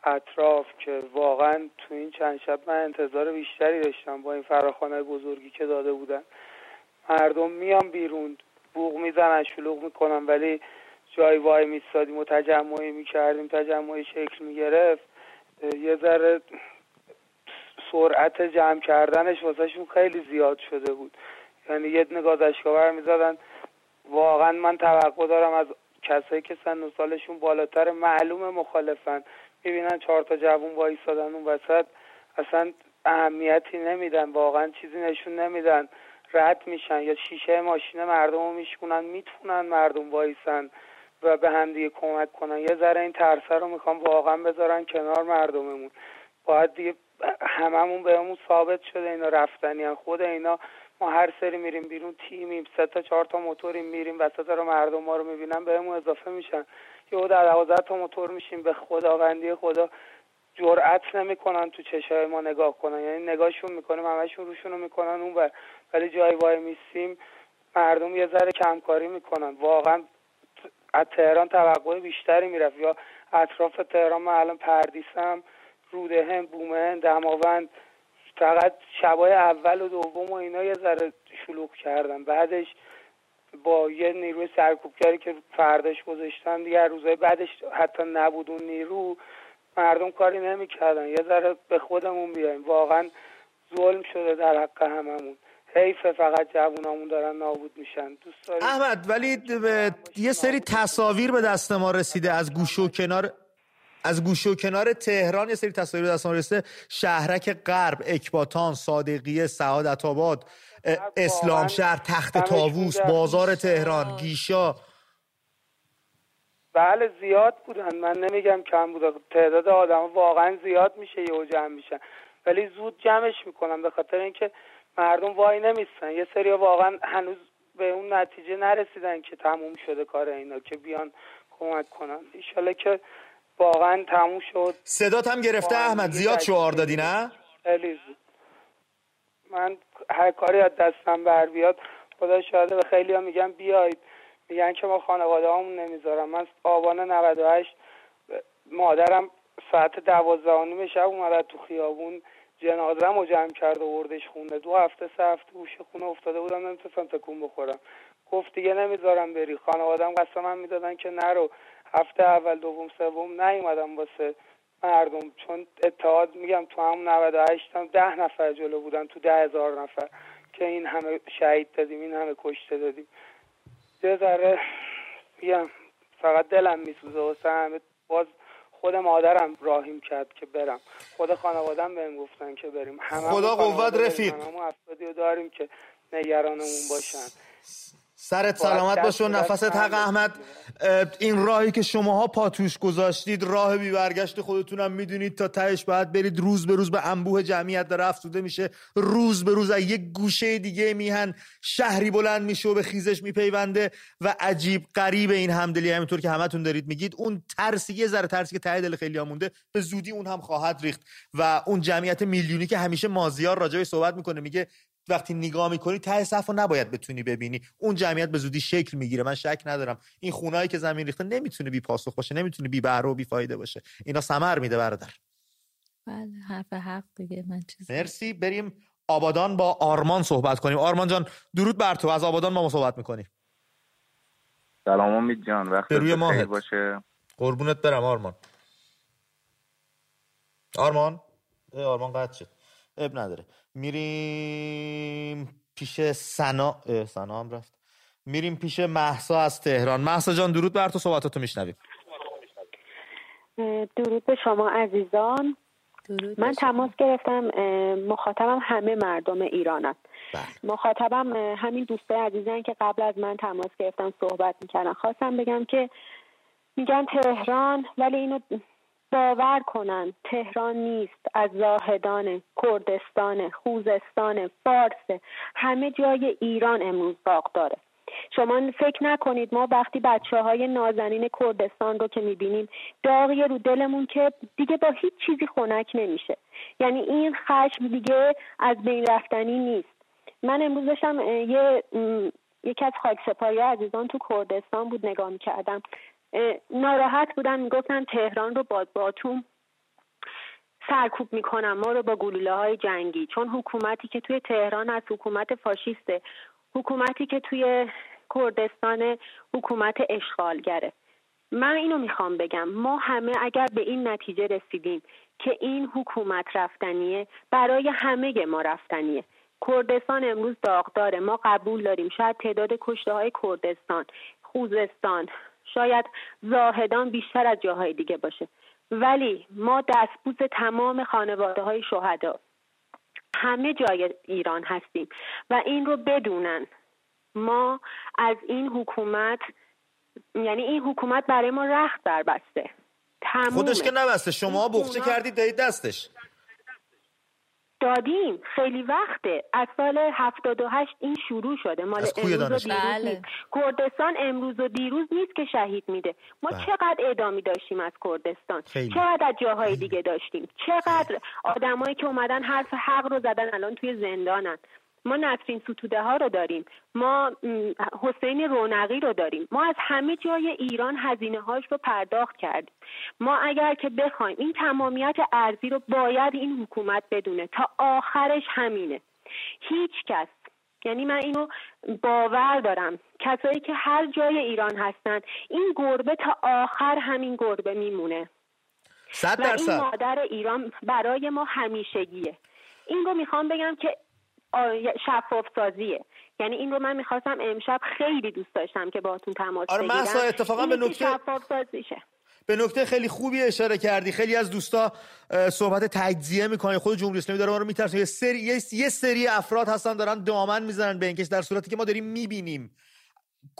اطراف که واقعا تو این چند شب من انتظار بیشتری داشتم با این فراخانه بزرگی که داده بودن. مردم میان بیرون بوغ می‌زنن شلوغ می‌کنن ولی جای وای میستادیم و تجمعی می‌کردیم تجمعی شکل می‌گرفت. یه ذره سرعت جمع کردنش واسهشون خیلی زیاد شده بود. یعنی یه نگاه دشکاور می‌زدن. واقعا من توقع دارم از کسایی که سن و سالشون بالاتر معلوم مخالفن. می‌بینن چهار تا جوون وایستادن اون وسط. اصلا اهمیتی نمیدن. واقعا چیزی نشون نمیدن. رد میشن یا شیشه ماشین مردم رو میشکنن می‌تونن مردم وایسن. و به هم دیگه کمک کنن. یه ذره این ترسه رو می‌خوام واقعا بذارن کنار مردممون. باید دیگه هممون بهمون ثابت شده اینا رفتنی خود اینا ما هر سری میریم بیرون تیمیم سه تا چهار تا موتوریم میریم وسط رو مردم ما رو می‌بینن بهمون اضافه میشن. یه در دوازده تا موتور میشیم به خداوندی خدا. جرأت نمی‌کنن تو چشای ما نگاه کنن. یعنی نگاهشون می‌کنیم همشون روشون رو می‌کنن اون ولی جای وای میسیم مردم یه ذره کمکاری می‌کنن. واقعا از تهران توقع بیشتری می‌رفت. یا اطراف تهران من الان پردیسم رودهن بومن دماوند فقط شبای اول و دوم و اینا یه ذره شلوغ کردن بعدش با یه نیروی سرکوبگری که فرداش گذاشتن دیگه روزای بعدش حتی نبود اون نیرو مردم کاری نمی‌کردن. یه ذره به خودمون بیایم. واقعا ظلم شده در حق هممون. حیفه فقط جوونامون دارن نابود میشن. دوست داریم احمد ولی یه سری تصاویر به دست ما رسیده. از گوشه و کنار از گوشه و کنار تهران یه سری تصاویر به دست ما رسیده. شهرک غرب اکباتان صادقیه سعادت آباد اسلام شهر تخت تاووس بازار تهران گیشا. بله زیاد بودن. من نمیگم کم بود تعداد آدم واقعا زیاد میشه یه جمع میشن. ولی زود جمعش می‌کنم به خاطر اینکه مردم وای نمیستن. یه سری واقعا هنوز به اون نتیجه نرسیدن که تموم شده کار اینا که بیان کمک کنن. ایشالا که واقعا تموم شد. صدات هم گرفته احمد زیاد شعار دادی نه؟ خیلی من هر کاری از دستم بر بیاد خدا شاهده به خیلی ها میگم بیاید میگن که ما خانواده همون نمی‌ذارم من آبان 98 مادرم ساعت دوازده و نیم شب اومد تو خیابون. جنازم رو جمع کرد و وردش خونه. دو هفته سه هفته گوشه خونه افتاده بودم نمی‌تونستم تکون بخورم. گفت دیگه نمی‌ذارم بری. خانوادم قسم من می‌دادن که نرو. هفته اول دوم سوم نیومدم واسه مردم. چون اتحاد میگم تو همون 98 هم ده نفر جلو بودن تو ده هزار نفر. که این همه شهید دادیم این همه کشته دادیم. یه ذره میگم فقط دلم میسوزه. واسه همه باز خود مادرم راهیم کرد که برم. خود خانوادم بهم گفتن که بریم. همه خدا قوت رفیق. افرادی داریم که نگرانمون باشن. سرت سلامت باشه و نفست حق احمد. این راهی که شماها پاتوش گذاشتید راه بی برگشت خودتونم می‌دونید تا تهش باید برید روز به روز به انبوه جمعیت داره افزوده میشه. روز به روز از یک گوشه دیگه میهن شهری بلند میشه و به خیزش میپیونده و عجیب قریب این همدلی. همینطور که همتون دارید میگید اون ترسی یه ذره ترسی که ته دل خیلی مونده به زودی اون هم خواهد ریخت. و اون جمعیت میلیونی که همیشه مازیار راجعش صحبت می‌کنه میگه وقتی نگاه می‌کنی ته صف رو نباید بتونی ببینی. اون جمعیت به زودی شکل می‌گیره. من شک ندارم. این خونهایی که زمین ریخته نمی‌تونه بی پاسخ باشه نمی‌تونه بی بهره و بی فایده باشه. اینا ثمر میده برادر. بله حرف حق دیگه. من چیز مرسی. بریم آبادان با آرمان صحبت کنیم. آرمان جان درود بر تو. از آبادان ما صحبت می‌کنیم سلام امید جان. وقت روی ماهت. باشه. قربونت برم آرمان. آرمان؟ آرمان قطع شد. اب نداره. میریم پیش سنا سنا هم رفت. میریم پیش محسا از تهران. محسا جان درود بر تو صحبتاتو میشنویم. درود به شما عزیزان. من تماس گرفتم مخاطبم همه مردم ایرانن بله. مخاطبم همین دوستای عزیزن که قبل از من تماس گرفتم صحبت می‌کردن. خواستم بگم که میگن تهران ولی اینو باور کنن. تهران نیست. از زاهدان کردستان خوزستان فارس. همه جای ایران امروز باغ داره. شما فکر نکنید ما وقتی بچه های نازنین کردستان رو که می‌بینیم داغی رو دلمون که دیگه با هیچ چیزی خنک نمیشه. یعنی این خشم دیگه از بین رفتنی نیست. من امروز داشتم یه یکی از خاکسپاری عزیزان تو کردستان بود نگاه می‌کردم. ناراحت بودن می‌گفتن تهران رو با باتوم سرکوب می‌کنن ما رو با گلوله های جنگی. چون حکومتی که توی تهران از حکومت فاشیسته. حکومتی که توی کردستان حکومت اشغالگره من اینو می‌خوام بگم ما همه اگر به این نتیجه رسیدیم که این حکومت رفتنیه برای همه ما رفتنیه. کردستان امروز داغداره ما قبول داریم. شاید تعداد کشته های کردستان خوزستان شاید زاهدان بیشتر از جاهای دیگه باشه. ولی ما دستبوس تمام خانواده های شهدا. همه جای ایران هستیم و این رو بدونن. ما از این حکومت یعنی این حکومت برای ما رخت در بسته. خودش که نبسته شما بخچه کردید دهید دستش. دادیم. خیلی وقته. از سال 78 این شروع شده. مال امروز و دیروز بله. کردستان امروز و دیروز نیست که شهید میده. ما بله. چقدر اعدامی داشتیم از کردستان؟ خیلی. چقدر از جاهای دیگه داشتیم؟ چقدر آدمایی که اومدن حرف حق رو زدن الان توی زندانن. ما نسرین ستوده ها رو داریم. ما حسین رونقی رو داریم. ما از همه جای ایران هزینه هاش رو پرداخت کردیم. ما اگر که بخوایم این تمامیت ارزی رو باید این حکومت بدونه. تا آخرش همینه. هیچ کس یعنی من اینو باور دارم. کسایی که هر جای ایران هستن این گربه تا آخر همین گربه میمونه. صد و این مادر ایران برای ما همیشگیه. این رو می‌خوام بگم که شفاف سازیه یعنی این رو من می‌خواستم امشب خیلی دوست داشتم که باهاتون تماس آره بگیرم. اتفاقا به نکته شفاف سازیشه به نکته خیلی خوبی اشاره کردی. خیلی از دوستا صحبت تجزیه می‌کنن. خود جمهوری اسلامی داره ما رو میترسه یه سری یه سری افراد هستن دارن دامن می‌زنن به اینکه در صورتی که ما داریم می‌بینیم.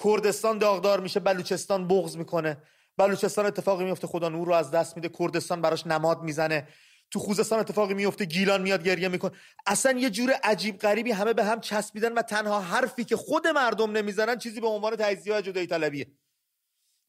کردستان داغدار میشه بلوچستان بغض می‌کنه. بلوچستان اتفاقی میفته خدا نور رو از دست میده. کردستان براش نماد می‌زنه. تو خوزستان اتفاقی میفته گیلان میاد گریه می‌کنه. اصلا یه جور عجیب غریبی همه به هم چسبیدن و تنها حرفی که خود مردم نمی‌زنن چیزی به عنوان تجزیه و جدایی طلبیه.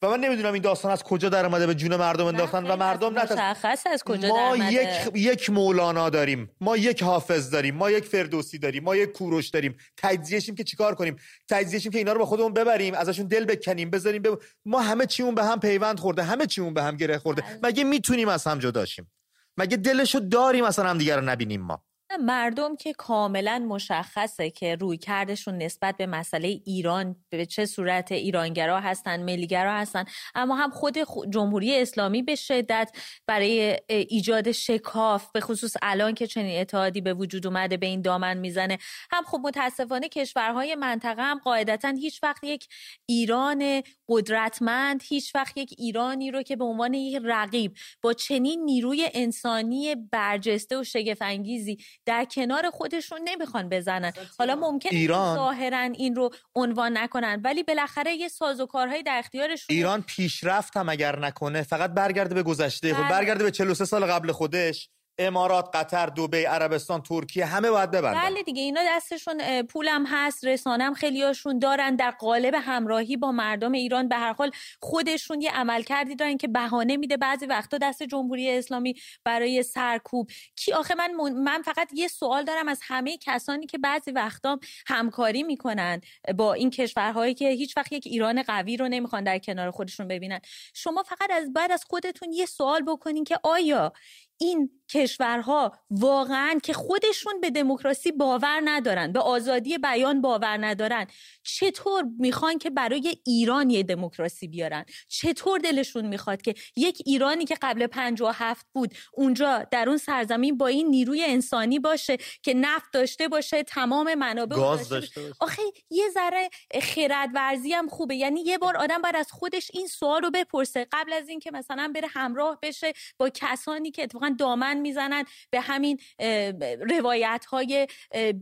و من نمی‌دونم این داستان از کجا در اومده به جون مردم انداختن و مردم مشخص از کجا ما یک یک مولانا داریم ما یک حافظ داریم ما یک فردوسی داریم ما یک کوروش داریم. تجزیهشیم که چیکار کنیم؟ تجزیهشیم که اینا رو با خودمون ببریم ازشون دل بکنیم بذاریم ما همه چیمون به هم پیوند خورده همه چیمون به هم گره خورده. بله. مگه می‌تونیم از هم جداشیم مگه دلشو داریم اصلا هم دیگر رو نبینیم ما؟ مردم که کاملا مشخصه که روی کردشون نسبت به مسئله ایران به چه صورت ایرانگرا هستن ملیگرا هستن. اما هم خود جمهوری اسلامی به شدت برای ایجاد شکاف به خصوص الان که چنین اتحادی به وجود اومده به این دامن می‌زنه. هم خب متاسفانه کشورهای منطقه هم قاعدتا هیچ وقت یک ایران قدرتمند هیچ وقت یک ایرانی رو که به عنوان یک رقیب با چنین نیروی انسانی برجسته و شگفنگیزی در کنار خودشون نمی‌خوان بزنن. حالا ممکن ایران. ظاهرا این رو عنوان نکنن ولی بالاخره یه سازوکارهایی در اختیارشون ایران پیشرفت هم اگر نکنه فقط برگرده به گذشته. خب بله. برگرده به 43 سال قبل خودش. امارات قطر دبی عربستان ترکیه همه باید ببندن. بله دیگه اینا دستشون پولم هست رسانم خیلیاشون دارن در قالب همراهی با مردم ایران. به هر حال خودشون یه عمل کردی دارن که بهانه میده بعضی وقتا دست جمهوری اسلامی برای سرکوب. کی آخه من من فقط یه سوال دارم از همه کسانی که بعضی وقتا همکاری می‌کنن با این کشورهایی که هیچ وقت یک ایران قوی رو نمی‌خوان در کنار خودشون ببینن. شما فقط از بعد از خودتون یه سوال بکنین که آیا این کشورها واقعا که خودشون به دموکراسی باور ندارن به آزادی بیان باور ندارن چطور می‌خوان که برای ایران یه دموکراسی بیارن؟ چطور دلشون می‌خواد که یک ایرانی که قبل هفت بود اونجا در اون سرزمین با این نیروی انسانی باشه که نفت داشته باشه تمام منابع گاز داشته باشه؟ آخه یه ذره خرد ورزی هم خوبه. یعنی یه بار آدم باید از خودش این سوال رو بپرسه. قبل از اینکه مثلا بره همراه بشه با کسانی که اتفاقا دامن می‌زنن به همین روایت های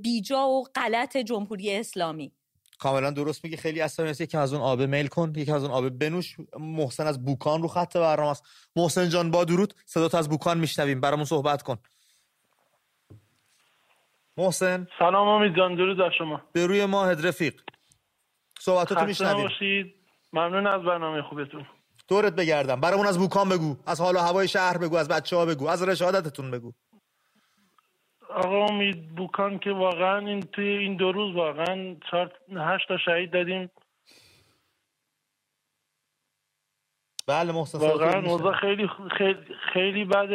بیجا و غلط جمهوری اسلامی. کاملا درست میگه خیلی اصلا یکی از اون آب میل کن. یکی از اون آب بنوش. محسن از بوکان رو خط برنامه است. محسن جان با درود. صدات از بوکان میشنویم. برامون صحبت کن. محسن. سلام امید جان. درود از شما. به روی ماهد رفیق. صحبتاتو میشنویم. ممنون از برنامه خوبتون. دورت بگردم. برامون از بوکان بگو. از حال و هوای شهر بگو از بچه ها بگو از رشادتتون بگو. آقا امید بوکان که واقعا این توی این دو روز واقعا چهار هشت تا شهید دادیم. بله محسن واقعا موضوع خیلی خیلی خیلی بعد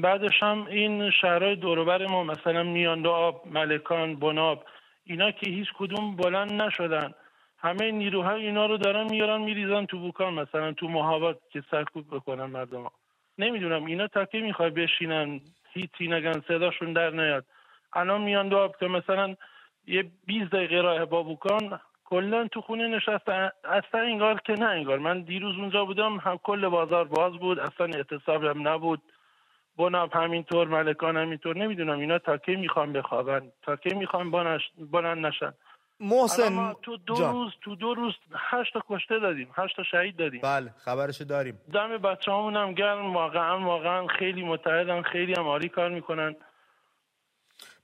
بعدش هم این شهرهای دوروبر ما مثلا میانده آب ملکان بناب اینا که هیچ کدوم بلند نشدن. همه نیروهای اینا رو دارن میارن میریزن تو بوکان مثلا تو محابات که سرکوب بکنن مردم. نمی‌دونم اینا تا کی می‌خوای بشینن هیچی نگن صداشون در نیاد. الان میان دو که مثلا یه 20 دقیقه راه با بوکان کلا تو خونه نشسته اصلا انگار که نه انگار. من دیروز اونجا بودم هم کل بازار باز بود اصلا اعتصاب هم نبود. بناب همینطور ملکان همینطور. نمی‌دونم اینا تا کی می‌خوان بخوابن تا کی می‌خوان بلند نشن. محسن تو دو روز تو دو روز هشت تا کشته دادیم هشت تا شهید دادیم. بله خبرش داریم. دم بچه هم گرم واقعا واقعا خیلی متحدن خیلی هم عالی کار می‌کنن.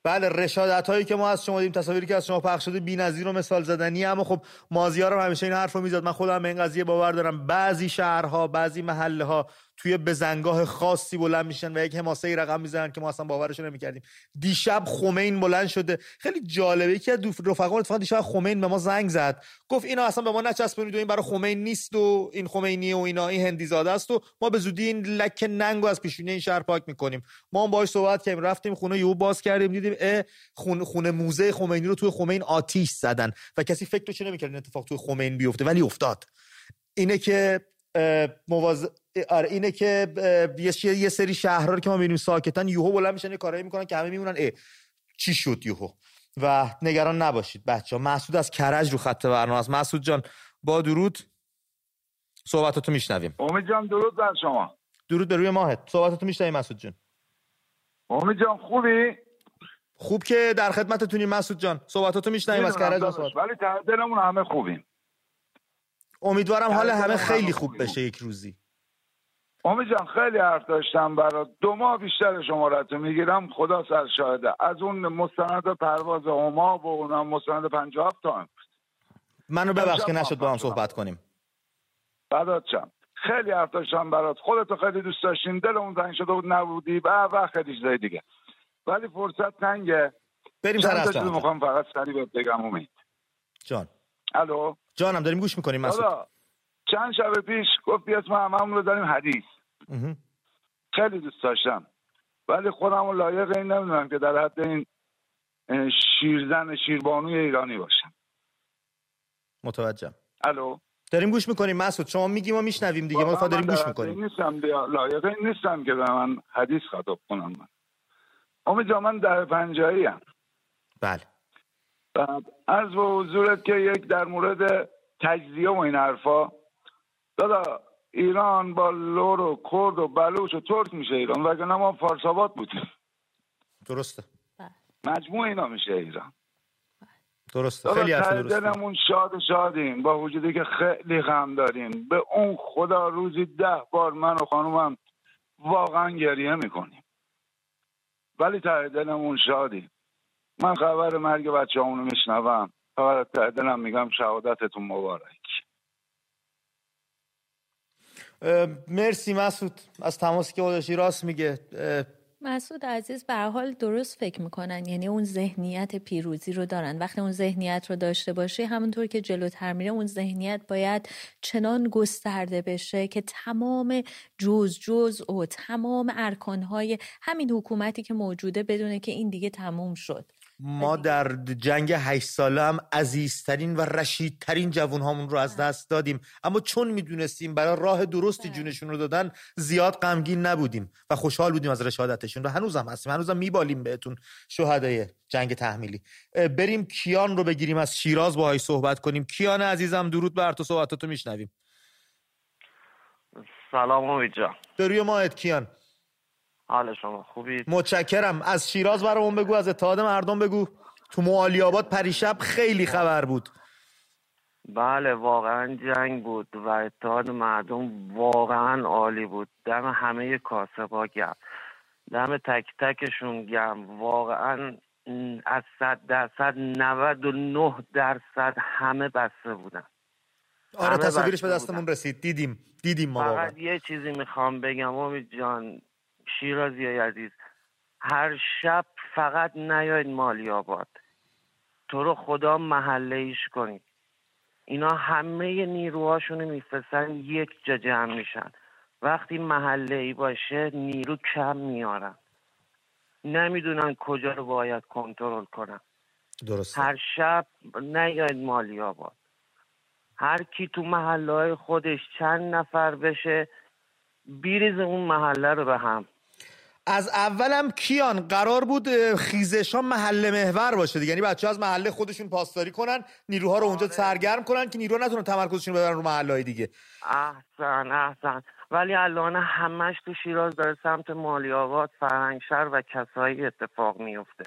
بله رشادت هایی که ما از شما دیدیم تصاویری که از شما پخش شده بی‌نظیر و مثال زدنی اما خب مازیار هم همیشه این حرف رو می‌زد. من خودم به این قضیه باور دارم. بعضی شهرها بعضی محله ها توی بزنگاه خاصی بلند میشن و یک حماسه رقم می‌زنن که ما اصلا باورش نمی‌کردیم. دیشب خمین بلند شده. خیلی جالبه. یکی از رفقا اتفاقا دیشب خمین به ما زنگ زد. گفت اینا اصلا به ما نچسبونید و این برای خمین نیست و این خمینی و اینا این هندی زاده است و ما به زودی این لک ننگو از پیشونی این شهر پاک می‌کنیم. ما هم باهاش صحبت کردیم. رفتیم خونه یهو باز کردیم دیدیم اه خونه, خونه موزه خمینی رو توی خمین آتیش زدن و کسی فکرش نمی‌کرد این اتفاق توی خمین بیفته. ولی افتاد. اینه که مواز... آره اینه که یه سری شهرها رو که ما می‌بینیم ساکتن یوهو بلند میشن یه کارایی می‌کنن که همه میمونن. اه چی شد یوهو؟ و نگران نباشید بچه ها مسعود از کرج رو خط برنامه است. مسعود جان با درود. صحبتاتو میشنویم. امید جان درود بر شما. درود به روی ماهت. صحبتاتو میشنویم مسعود جان؟ امید جان خوبی؟ خوب که در خدمتتونیم مسعود جان. صحبتاتو میشنویم از کرج ولی دلمون همه خوبیم. امیدوارم حال همه خیلی خوب بشه یک روزی. امید جان خیلی حرف داشتم برای دو ماه بیشتر شمارت می‌گیرم. خدا سر شاهده. از اون مستند پرواز هما و اون مستند پنجاب تا منو ببخش که نشد با هم صحبت کنیم. بعدات چم خیلی حرف داشتم برات. خودتو خیلی دوست داشتیم. دلمون زنگ شده بود نبودی. و و خیلی چیزای دیگه. ولی فرصت تنگه بریم سر اصلا می‌خوام فقط سریع بگم امید. جان. الو؟ جانم داریم گوش می‌کنیم مسعود. چند شب پیش گفت اسم هممون رو داریم حدیث. خیلی دوست داشتم. ولی خودم رو لایق این نمی‌دونم که در حد این شیرزن شیربانوی ایرانی باشم. متوجهم. الو؟ داریم گوش می‌کنیم مسعود. شما میگی ما میشنویم دیگه. ما داریم گوش می‌کنیم. نیستم لایقه نیستم که به من حدیث خطاب کنم. من امید جا من در پنجایی هم. بله. از به حضورت که یک در مورد تجزیه و این حرفا دادا ایران با لور و کرد و بلوچ و ترک میشه ایران وگرنه ما فارسابات بودیم. درسته. مجموع اینا میشه ایران. درسته. خیلی دلمون شاد شادیم با وجودی که خیلی غم داریم. به اون خدا روزی ده بار من و خانومم واقعا گریه می‌کنیم. ولی ته دلمون شادیم. من خبر مرگ بچه همونو میشنوم. فقط ته دلم میگم شهادتتون مبارک. مرسی مسعود. از تماسی که داشتی راست میگه. مسعود عزیز به حال درست فکر می‌کنن. یعنی اون ذهنیت پیروزی رو دارن. وقتی اون ذهنیت رو داشته باشی همونطور که جلوتر میره اون ذهنیت باید چنان گسترده بشه که تمام جز جز و تمام ارکانهای همین حکومتی که موجوده بدونه که این دیگه تموم شد. ما در جنگ هشت ساله هم عزیزترین و رشیدترین جوون هامون رو از دست دادیم. اما چون می‌دونستیم برای راه درستی بله. جونشون رو دادن زیاد غمگین نبودیم و خوشحال بودیم از رشادتشون. و هنوزم هستیم. هنوزم میبالیم بهتون شهدای جنگ تحمیلی. بریم کیان رو بگیریم از شیراز باهاش صحبت کنیم. کیان عزیزم درود بر تو صحبتاتو میشنویم. سلام امید جان. دروی ماهت کیان. حال شما خوبید متشکرم. از شیراز برامون بگو از اتحاد مردم بگو. تو معالی آباد پریشب خیلی خبر بود. بله واقعا جنگ بود و اتحاد مردم واقعا عالی بود. دم همه کاسبا گم دم تک تکشون گم واقعا از صد درصد 99 درصد همه بسته بودن. آره تصاویرش به دستمون رسید. دیدیم. دیدیم ما فقط یه چیزی می‌خوام بگم امید جان. شیرازی های عزیز هر شب فقط نیاید مالی آباد. تو رو خدا محله ایش کنید. اینا همه نیروهاشون میفرستن یک جا جمع میشن. وقتی محله ای باشه نیرو کم میارن نمی‌دونن کجا رو باید کنترل کنن. درست هر شب نیاید مالی آباد. هر کی تو محله های خودش چند نفر بشه بیریز اون محله رو به هم از اولم کیان قرار بود خیزش ها محله محور باشه دیگه. یعنی بچه از محله خودشون پاسداری کنن نیروها رو اونجا آره. سرگرم کنن که نیروها نتونن تمرکزشون ببرن رو محله های دیگه. احسن احسن. ولی الان همش تو شیراز داره سمت مالی آباد فرهنگشهر و کسایی اتفاق میفته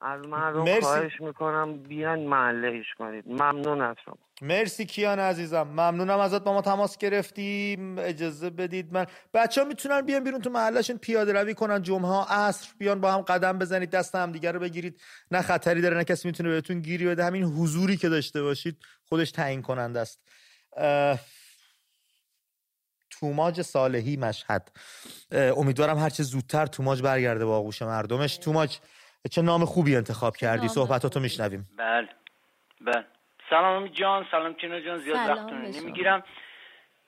از مردم مرسی. خواهش می‌کنم بیان محله ایش کنید. ممنون از شما. مرسی کیان عزیزم. ممنونم ازت. با ما تماس گرفتیم اجازه بدید من بچه ها می‌تونن بیان بیرون تو محلشون پیاده روی کنن جمعه ها. عصر بیان با هم قدم بزنید. دست هم دیگر رو بگیرید. نه خطری داره نه کسی می‌تونه بهتون گیری بده. همین حضوری که داشته باشید. خودش تعیین کننده است. توماج صالحی مشهد. امیدوارم هرچه زودتر توماج برگرده با آغوش مردمش. توماج چه نام خوبی انتخاب کردی؟ صحبتاتو میشنویم. بله. بله. سلام جان. سلام کینا جان. زیاد وقتتون نمی‌گیرم.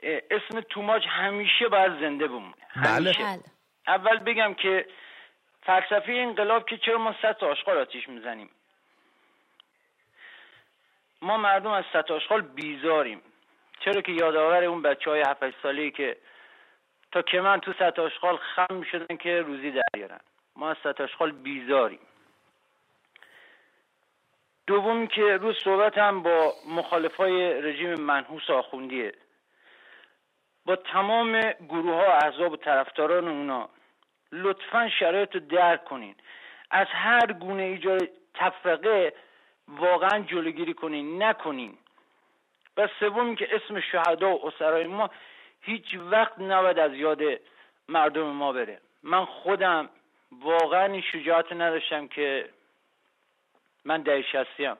اسم توماج همیشه باید زنده بمونه. بله. بله. اول بگم که فلسفه انقلاب که چرا ما ست آشغال آتیش می‌زنیم؟ ما مردم از ست آشغال بیزاریم. چرا که یادآور اون بچه های هفت ساله که تا که من تو ست آشغال خم می‌شدن که روزی دریارن ما از ست آشغال بیزاریم. دوم که روز صحبت هم با مخالفای رژیم منحوس آخوندیه. با تمام گروه ها احزاب و طرفداران اونا لطفا شرایط رو درک کنین. از هر گونه ایجاد تفرقه واقعا جلوگیری کنین نکنین. و سوم که اسم شهدا و اسرای ما هیچ وقت نباید از یاد مردم ما بره. من خودم واقعا این شجاعت نداشتم که من ده شستیم.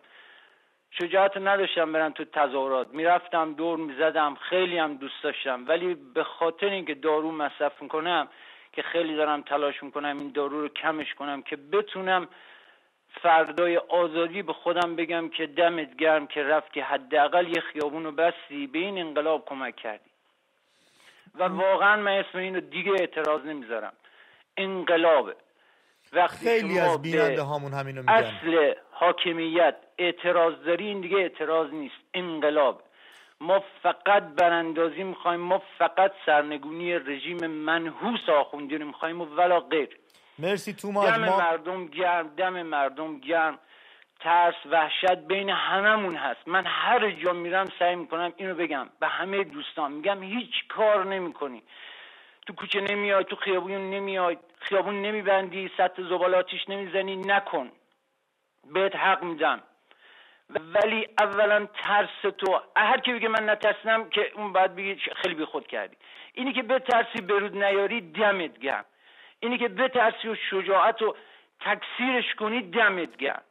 شجاعت نداشتم برم تو تظاهرات. می‌رفتم دور می‌زدم خیلی هم دوست داشتم. ولی به خاطر اینکه دارو مصرف می‌کنم که خیلی دارم تلاش می‌کنم این دارو رو کمش کنم که بتونم فردای آزادی به خودم بگم که دمت گرم که رفتی حداقل یه خیابون رو بستی به این انقلاب کمک کردی. و واقعا من اسم این رو دیگه اعتراض نمی‌ذارم. انقلابه وقتی خیلی از بیننده هامون همینو میگن. اصل حاکمیت اعتراض داری این دیگه اعتراض نیست. انقلاب. ما فقط براندازی می‌خوایم ما فقط سرنگونی رژیم منحوس آخوندی رو می‌خوایم و ولا غیر. مرسی دم مردم گرم دم مردم گرم. ترس وحشت بین هممون هست. من هر جا میرم سعی می‌کنم اینو بگم. به همه دوستان میگم هیچ کار نمی‌کنی. تو کوچه نمیای تو خیابون نمیای. خیابون نمیبندی سطح زبالاتیش نمی‌زنی نکن. بهت حق میدم. ولی اولا ترس تو. هر کی بگه من نترسم که اون بعد بگی خیلی بی خود کردی. اینی که به ترسی برود نیاری دمت گرم. اینی که به ترسی و شجاعت و تکثیرش کنی دمت گرم.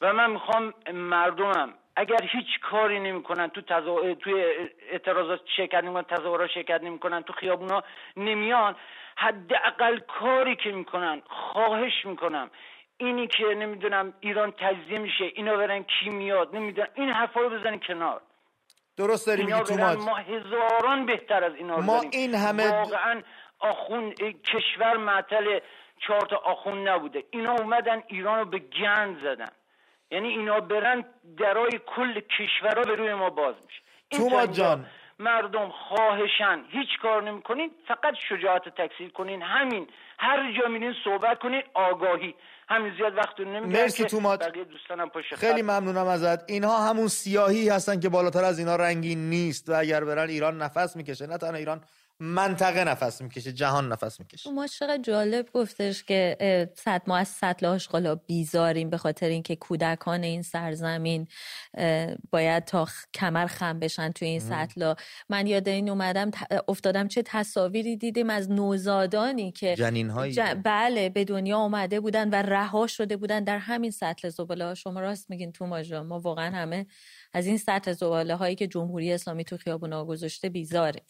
و من می‌خوام مردمم اگر هیچ کاری نمی‌کنن تو تزا... توی اعتراضات شرکت نمی‌کنن تظاهرات شرکت نمی‌کنن تو خیابونا نمیان حداقل کاری که می‌کنن خواهش می‌کنم. اینی که نمی‌دونم ایران تجزیه میشه اینا برن کی میاد نمی‌دونم این حرفا رو بزنین کنار. درست داری میگی تو ما هزاران بهتر از اینا ما این همه واقعا آخون کشور معطل چهار تا آخون نبوده. اینا اومدن ایران رو به گند زدن. یعنی اینا برن درای کل کشورها به روی ما باز میشه. توما جان. مردم خواهشن. هیچ کار نمی‌کنین فقط شجاعت تکثیر کنین. همین. هر جا میرین صحبت کنین آگاهی. همین زیاد وقت نمی‌گیرن مرسی تومات دوستانم پشت خیلی ممنونم ازت. اینها همون سیاهی هستن که بالاتر از اینا رنگین نیست و اگر برن ایران نفس می‌کشه. نه تنها ایران منطقه نفس می‌کشه جهان نفس می‌کشه. ما چقدر جالب گفتش که صد ما از سطل آشغالا بیزاریم به خاطر اینکه کودکان این سرزمین باید تا کمر خم بشن توی این سطلا. من یاد این اومدم افتادم چه تصاویری دیدیم از نوزادانی که جنین بله به دنیا آمده بودن و رها شده بودن در همین سطل زباله شما راست میگین تو ما واقعا همه از این سطل زباله هایی که جمهوری اسلامی تو خیابونا گذاشته بیزاره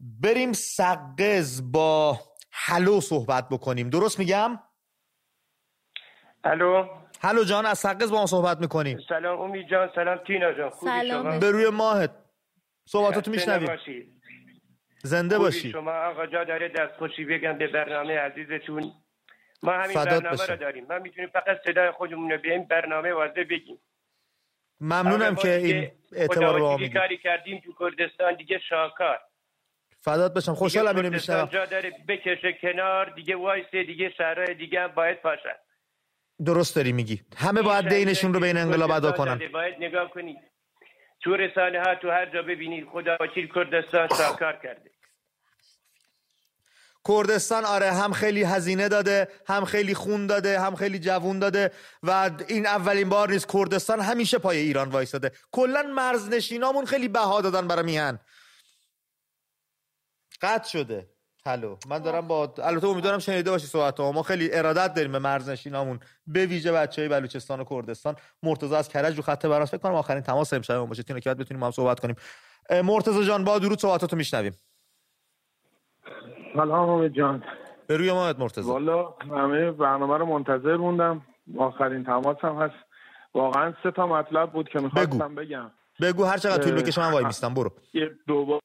بریم سقز با هلو صحبت بکنیم. درست میگم؟ هلو هلو جان از سقز با ما صحبت می‌کنیم. سلام امید جان سلام تینا جان. سلام. به روی ماهت. صحبتاتو میشنویم. زنده باشی. شما؟ آقا جا داره دست خوشی بگم به برنامه عزیزتون. ما همین برنامه رو داریم. ما می‌تونیم فقط صدای خودمون رو به این برنامه واضح بگیم. ممنونم که این اعتبار رو کاری کردیم تو کردستان دیگه شاکار فدات بشم. خوشحالم اینو میشنوم جا داره بکشه کنار دیگه وایسه دیگه شهرهای دیگه باید پاشن. درست داری میگی. همه باید دینشون رو بین انقلاب ادا کنن. باید نگاه کنید تو رسانه ها تو هر جا ببینید خدا وکیل کردستان ساکار کرده. کردستان آره هم خیلی هزینه داده هم خیلی خون داده هم خیلی جوون داده و این اولین بار نیست کردستان همیشه پای ایران وایساده. کلا مرزنشینامون خیلی بها دادن برای میهن. قطع شده. هلو من دارم با البته امیدوارم شنیده باشی صحبت ما. خیلی ارادت داریم به مرزنشینامون به ویژه بچهای بلوچستان و کردستان. مرتضی از کرج رو خط براس فکر کنم آخرین تماس امشب باشه. تینو که بتونیم هم صحبت کنیم. مرتضی جان با درود صحبتاتو میشنویم. سلام امید جان. به روی ماهت مرتضی. والا همه برنامه رو منتظر موندم. آخرین تماس هم هست. واقعا سه تا مطلب بود که می‌خواستم بگم. بگو هر چقدر طول بکشه من وای میستم برو. یه دو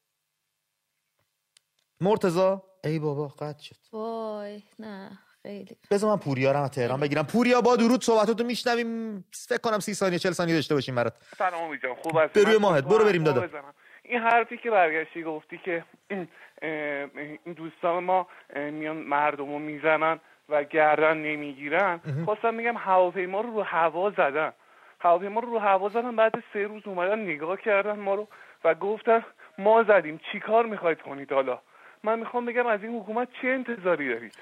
مرتزا ای بابا قطع شد. وای نه خیلی. بذار من پوریا رو تهران بگیرم. پوریا با درود صحبتاتو میشنویم. فکر کنم 30 ثانیه 40 ثانیه داشته باشیم برات. سلام امید جان خوب هستی؟ به روی ماهت برو بریم دادا این حرفی که برگشتی گفتی که این دوستان ما میان مردم رو می‌زنن و گردن نمی‌گیرن. خواستم میگم هواپیما رو رو هوا زدن. هواپیما رو رو هوا زدن بعد سه روز اومدن نگاه کردن ما رو و گفتن ما زدیم. چیکار می‌خواید کنید حالا؟ من می‌خوام بگم از این حکومت چه انتظاری دارید؟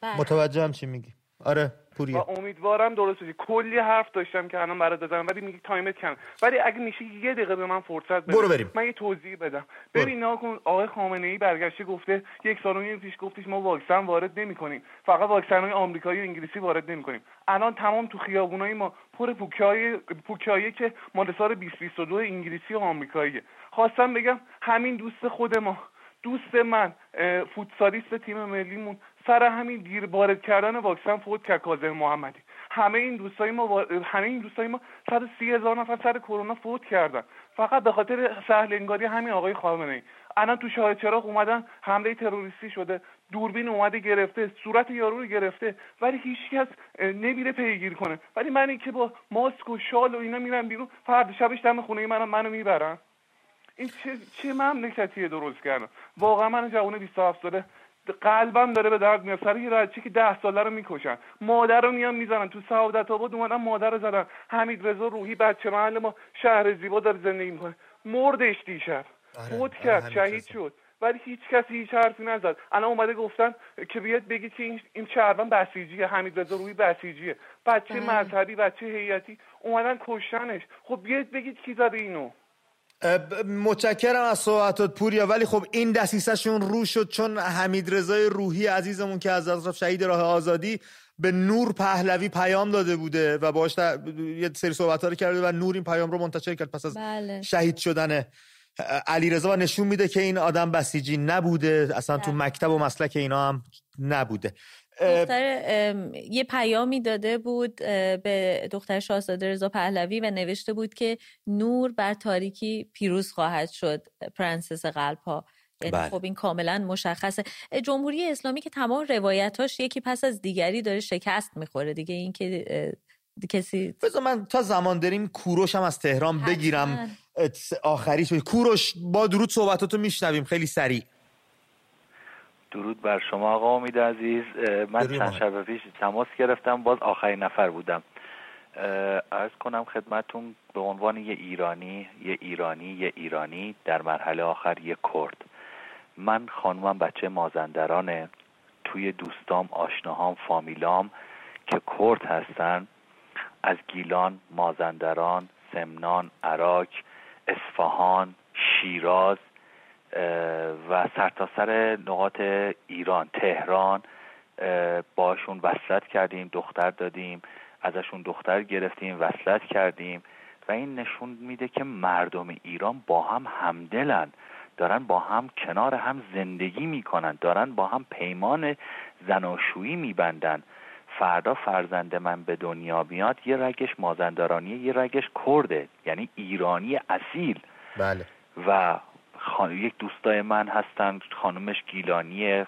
بله. متوجهم چی میگی. آره پوریا و امیدوارم درست باشی. کلی حرف داشتم که الان برات بزنم ولی میگی تایمت کم ولی اگه میشه یه دقیقه به من فرصت بده برو بریم. من یه توضیح بدم. ببین ناکن آقای خامنه ای برگشته گفته یک سال و نیم پیش گفتش ما واکسن وارد نمی‌کنیم. فقط واکسن های آمریکایی و انگلیسی وارد نمی‌کنیم. الان تمام تو خیابونای ما پر پوکای پوکایی که مال سال 2022 انگلیسی و آمریکاییه. خواستم بگم همین دوست خود ما. دوست من فوتسالیست تیم ملیمون سر همین دیر وارد کردن واکسن فوت کرد کاظم محمدی. همه این دوستای ما همه این دوستای ما سر سی هزار نفر سر کرونا فوت کردن. فقط به خاطر سهل انگاری همین آقای خامنه ای الان تو شاهد چراغ اومدن حمله تروریستی شده. دوربین اومده گرفته صورت یارو رو گرفته ولی هیچکس نمیره پیگیری کنه. ولی من که با ماسک و شال و اینا میرم بیرون فرد شبش دم خونه منم منو می‌برن. این چه چه مملکتیه درست کردن؟ واقعا من جوان 27 ساله قلبم داره به درد میاد. سر یه رچی که ده ساله رو می‌کشن. مادر رو میان می‌زنن. تو سعادت آباد اومدن مادر رو زدن. حمید رضا روحی بچه محل ما شهر زیبا داره زندگی می‌کنه. مردش دیشب. آره، فوت آره، کرد. شهید شد. ولی هیچ کسی هیچ حرفی نزد. الان اومده گفتن که بیاد بگید که این این شهروند بسیجیه. حمید رضا روی بسیجیه. بچه. مذهبی بچه هیئتی. اومدن کشتنش. خب بیاد بگید کی زده اینو؟ متشکرم از صحبتات پوریا ولی خب این دسیسهشون رو شد چون حمید رضای روحی عزیزمون که از اطراف شهید راه آزادی به نور پهلوی پیام داده بوده و باش یه سری صحبت رو کرده و نور این پیام رو منتشر کرد پس از بله. شهید شدن علیرضا نشون میده که این آدم بسیجی نبوده اصلا تو بله. مکتب و مسلک اینا هم نبوده دختر یه پیامی داده بود به دختر شاهزاده رضا پهلوی و نوشته بود که نور بر تاریکی پیروز خواهد شد پرنسس قلب ها یعنی بله. خب این کاملا مشخصه. جمهوری اسلامی که تمام روایتاش یکی پس از دیگری داره شکست می‌خوره. دیگه این که کسی بذار من تا زمان داریم کوروش هم از تهران بگیرم. آخری شد کوروش با درود صحبتاتو میشنویم. خیلی سریع. درود بر شما آقا امید عزیز. من چند شب پیش تماس گرفتم باز آخرین نفر بودم. ارز کنم خدمتون به عنوان یه ایرانی یه ایرانی یه ایرانی در مرحله آخر یه کرد. من خانومم بچه مازندرانه. توی دوستام آشناهام فامیلام که کرد هستن از گیلان مازندران سمنان عراق اصفهان شیراز و سرتاسر سر نقاط ایران تهران باشون وصلت کردیم دختر دادیم ازشون دختر گرفتیم وصلت کردیم و این نشون میده که مردم ایران با هم همدلن دارن با هم کنار هم زندگی می‌کنن دارن با هم پیمان زناشویی میبندن. فردا فرزند من به دنیا بیاد یه رگش مازندرانی یه رگش کرده یعنی ایرانی اصیل. بله. و یک دوستای من هستن خانمش گیلانی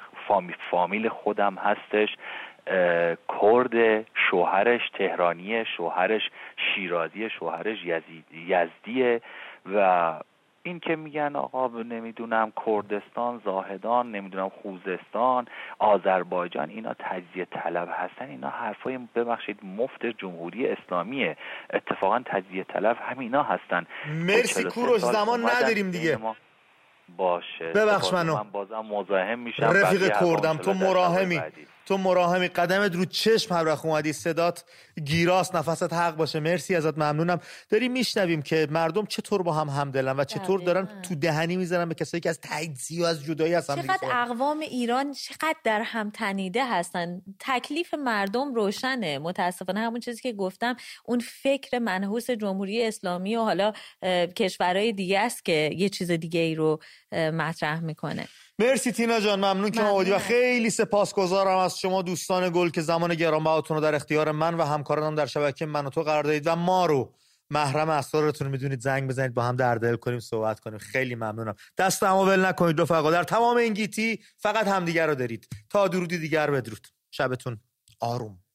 فامیل خودم هستش کرد شوهرش تهرانیه شوهرش شیرازی شوهرش یزدیه و این که میگن آقا نمی‌دونم کردستان زاهدان نمی‌دونم خوزستان آذربایجان اینا تجزیه طلب هستن اینا حرفای ببخشید مفت جمهوری اسلامیه. اتفاقا تجزیه طلب همینا هستن. مرسی کوروش زمان نداریم دیگه. باشه. ببخش منو. من بازم مزاحم میشم. رفیق کردم. تو مراهمی. تو مراهمی قدمت رو چشم هر اومدی صدات گیراست نفست حق باشه. مرسی ازت ممنونم. داریم میشنویم که مردم چطور با هم همدلن و چطور دارن تو دهنی می‌زنن به کسایی که از تجزیه و از جدایی هستن چقدر اقوام ایران چقدر در هم تنیده هستن. تکلیف مردم روشنه. متاسفانه همون چیزی که گفتم اون فکر منحوس جمهوری اسلامی و حالا کشورهای دیگه است که یه چیز دیگه ای رو مطرح می‌کنه. مرسی تینا جان ممنون که آمدی و خیلی سپاسگزارم از شما دوستان گل که زمان گرانبهاتون رو در اختیار من و همکارانم در شبکه من و تو قرار دادید و ما رو. محرم اسرارتون می‌دونید زنگ بزنید با هم در دل کنیم صحبت کنیم. خیلی ممنونم. دست همو ول نکنید رفقا. در تمام این گیتی فقط همدیگر رو دارید. تا درودی دیگر بدرود. شبتون آروم.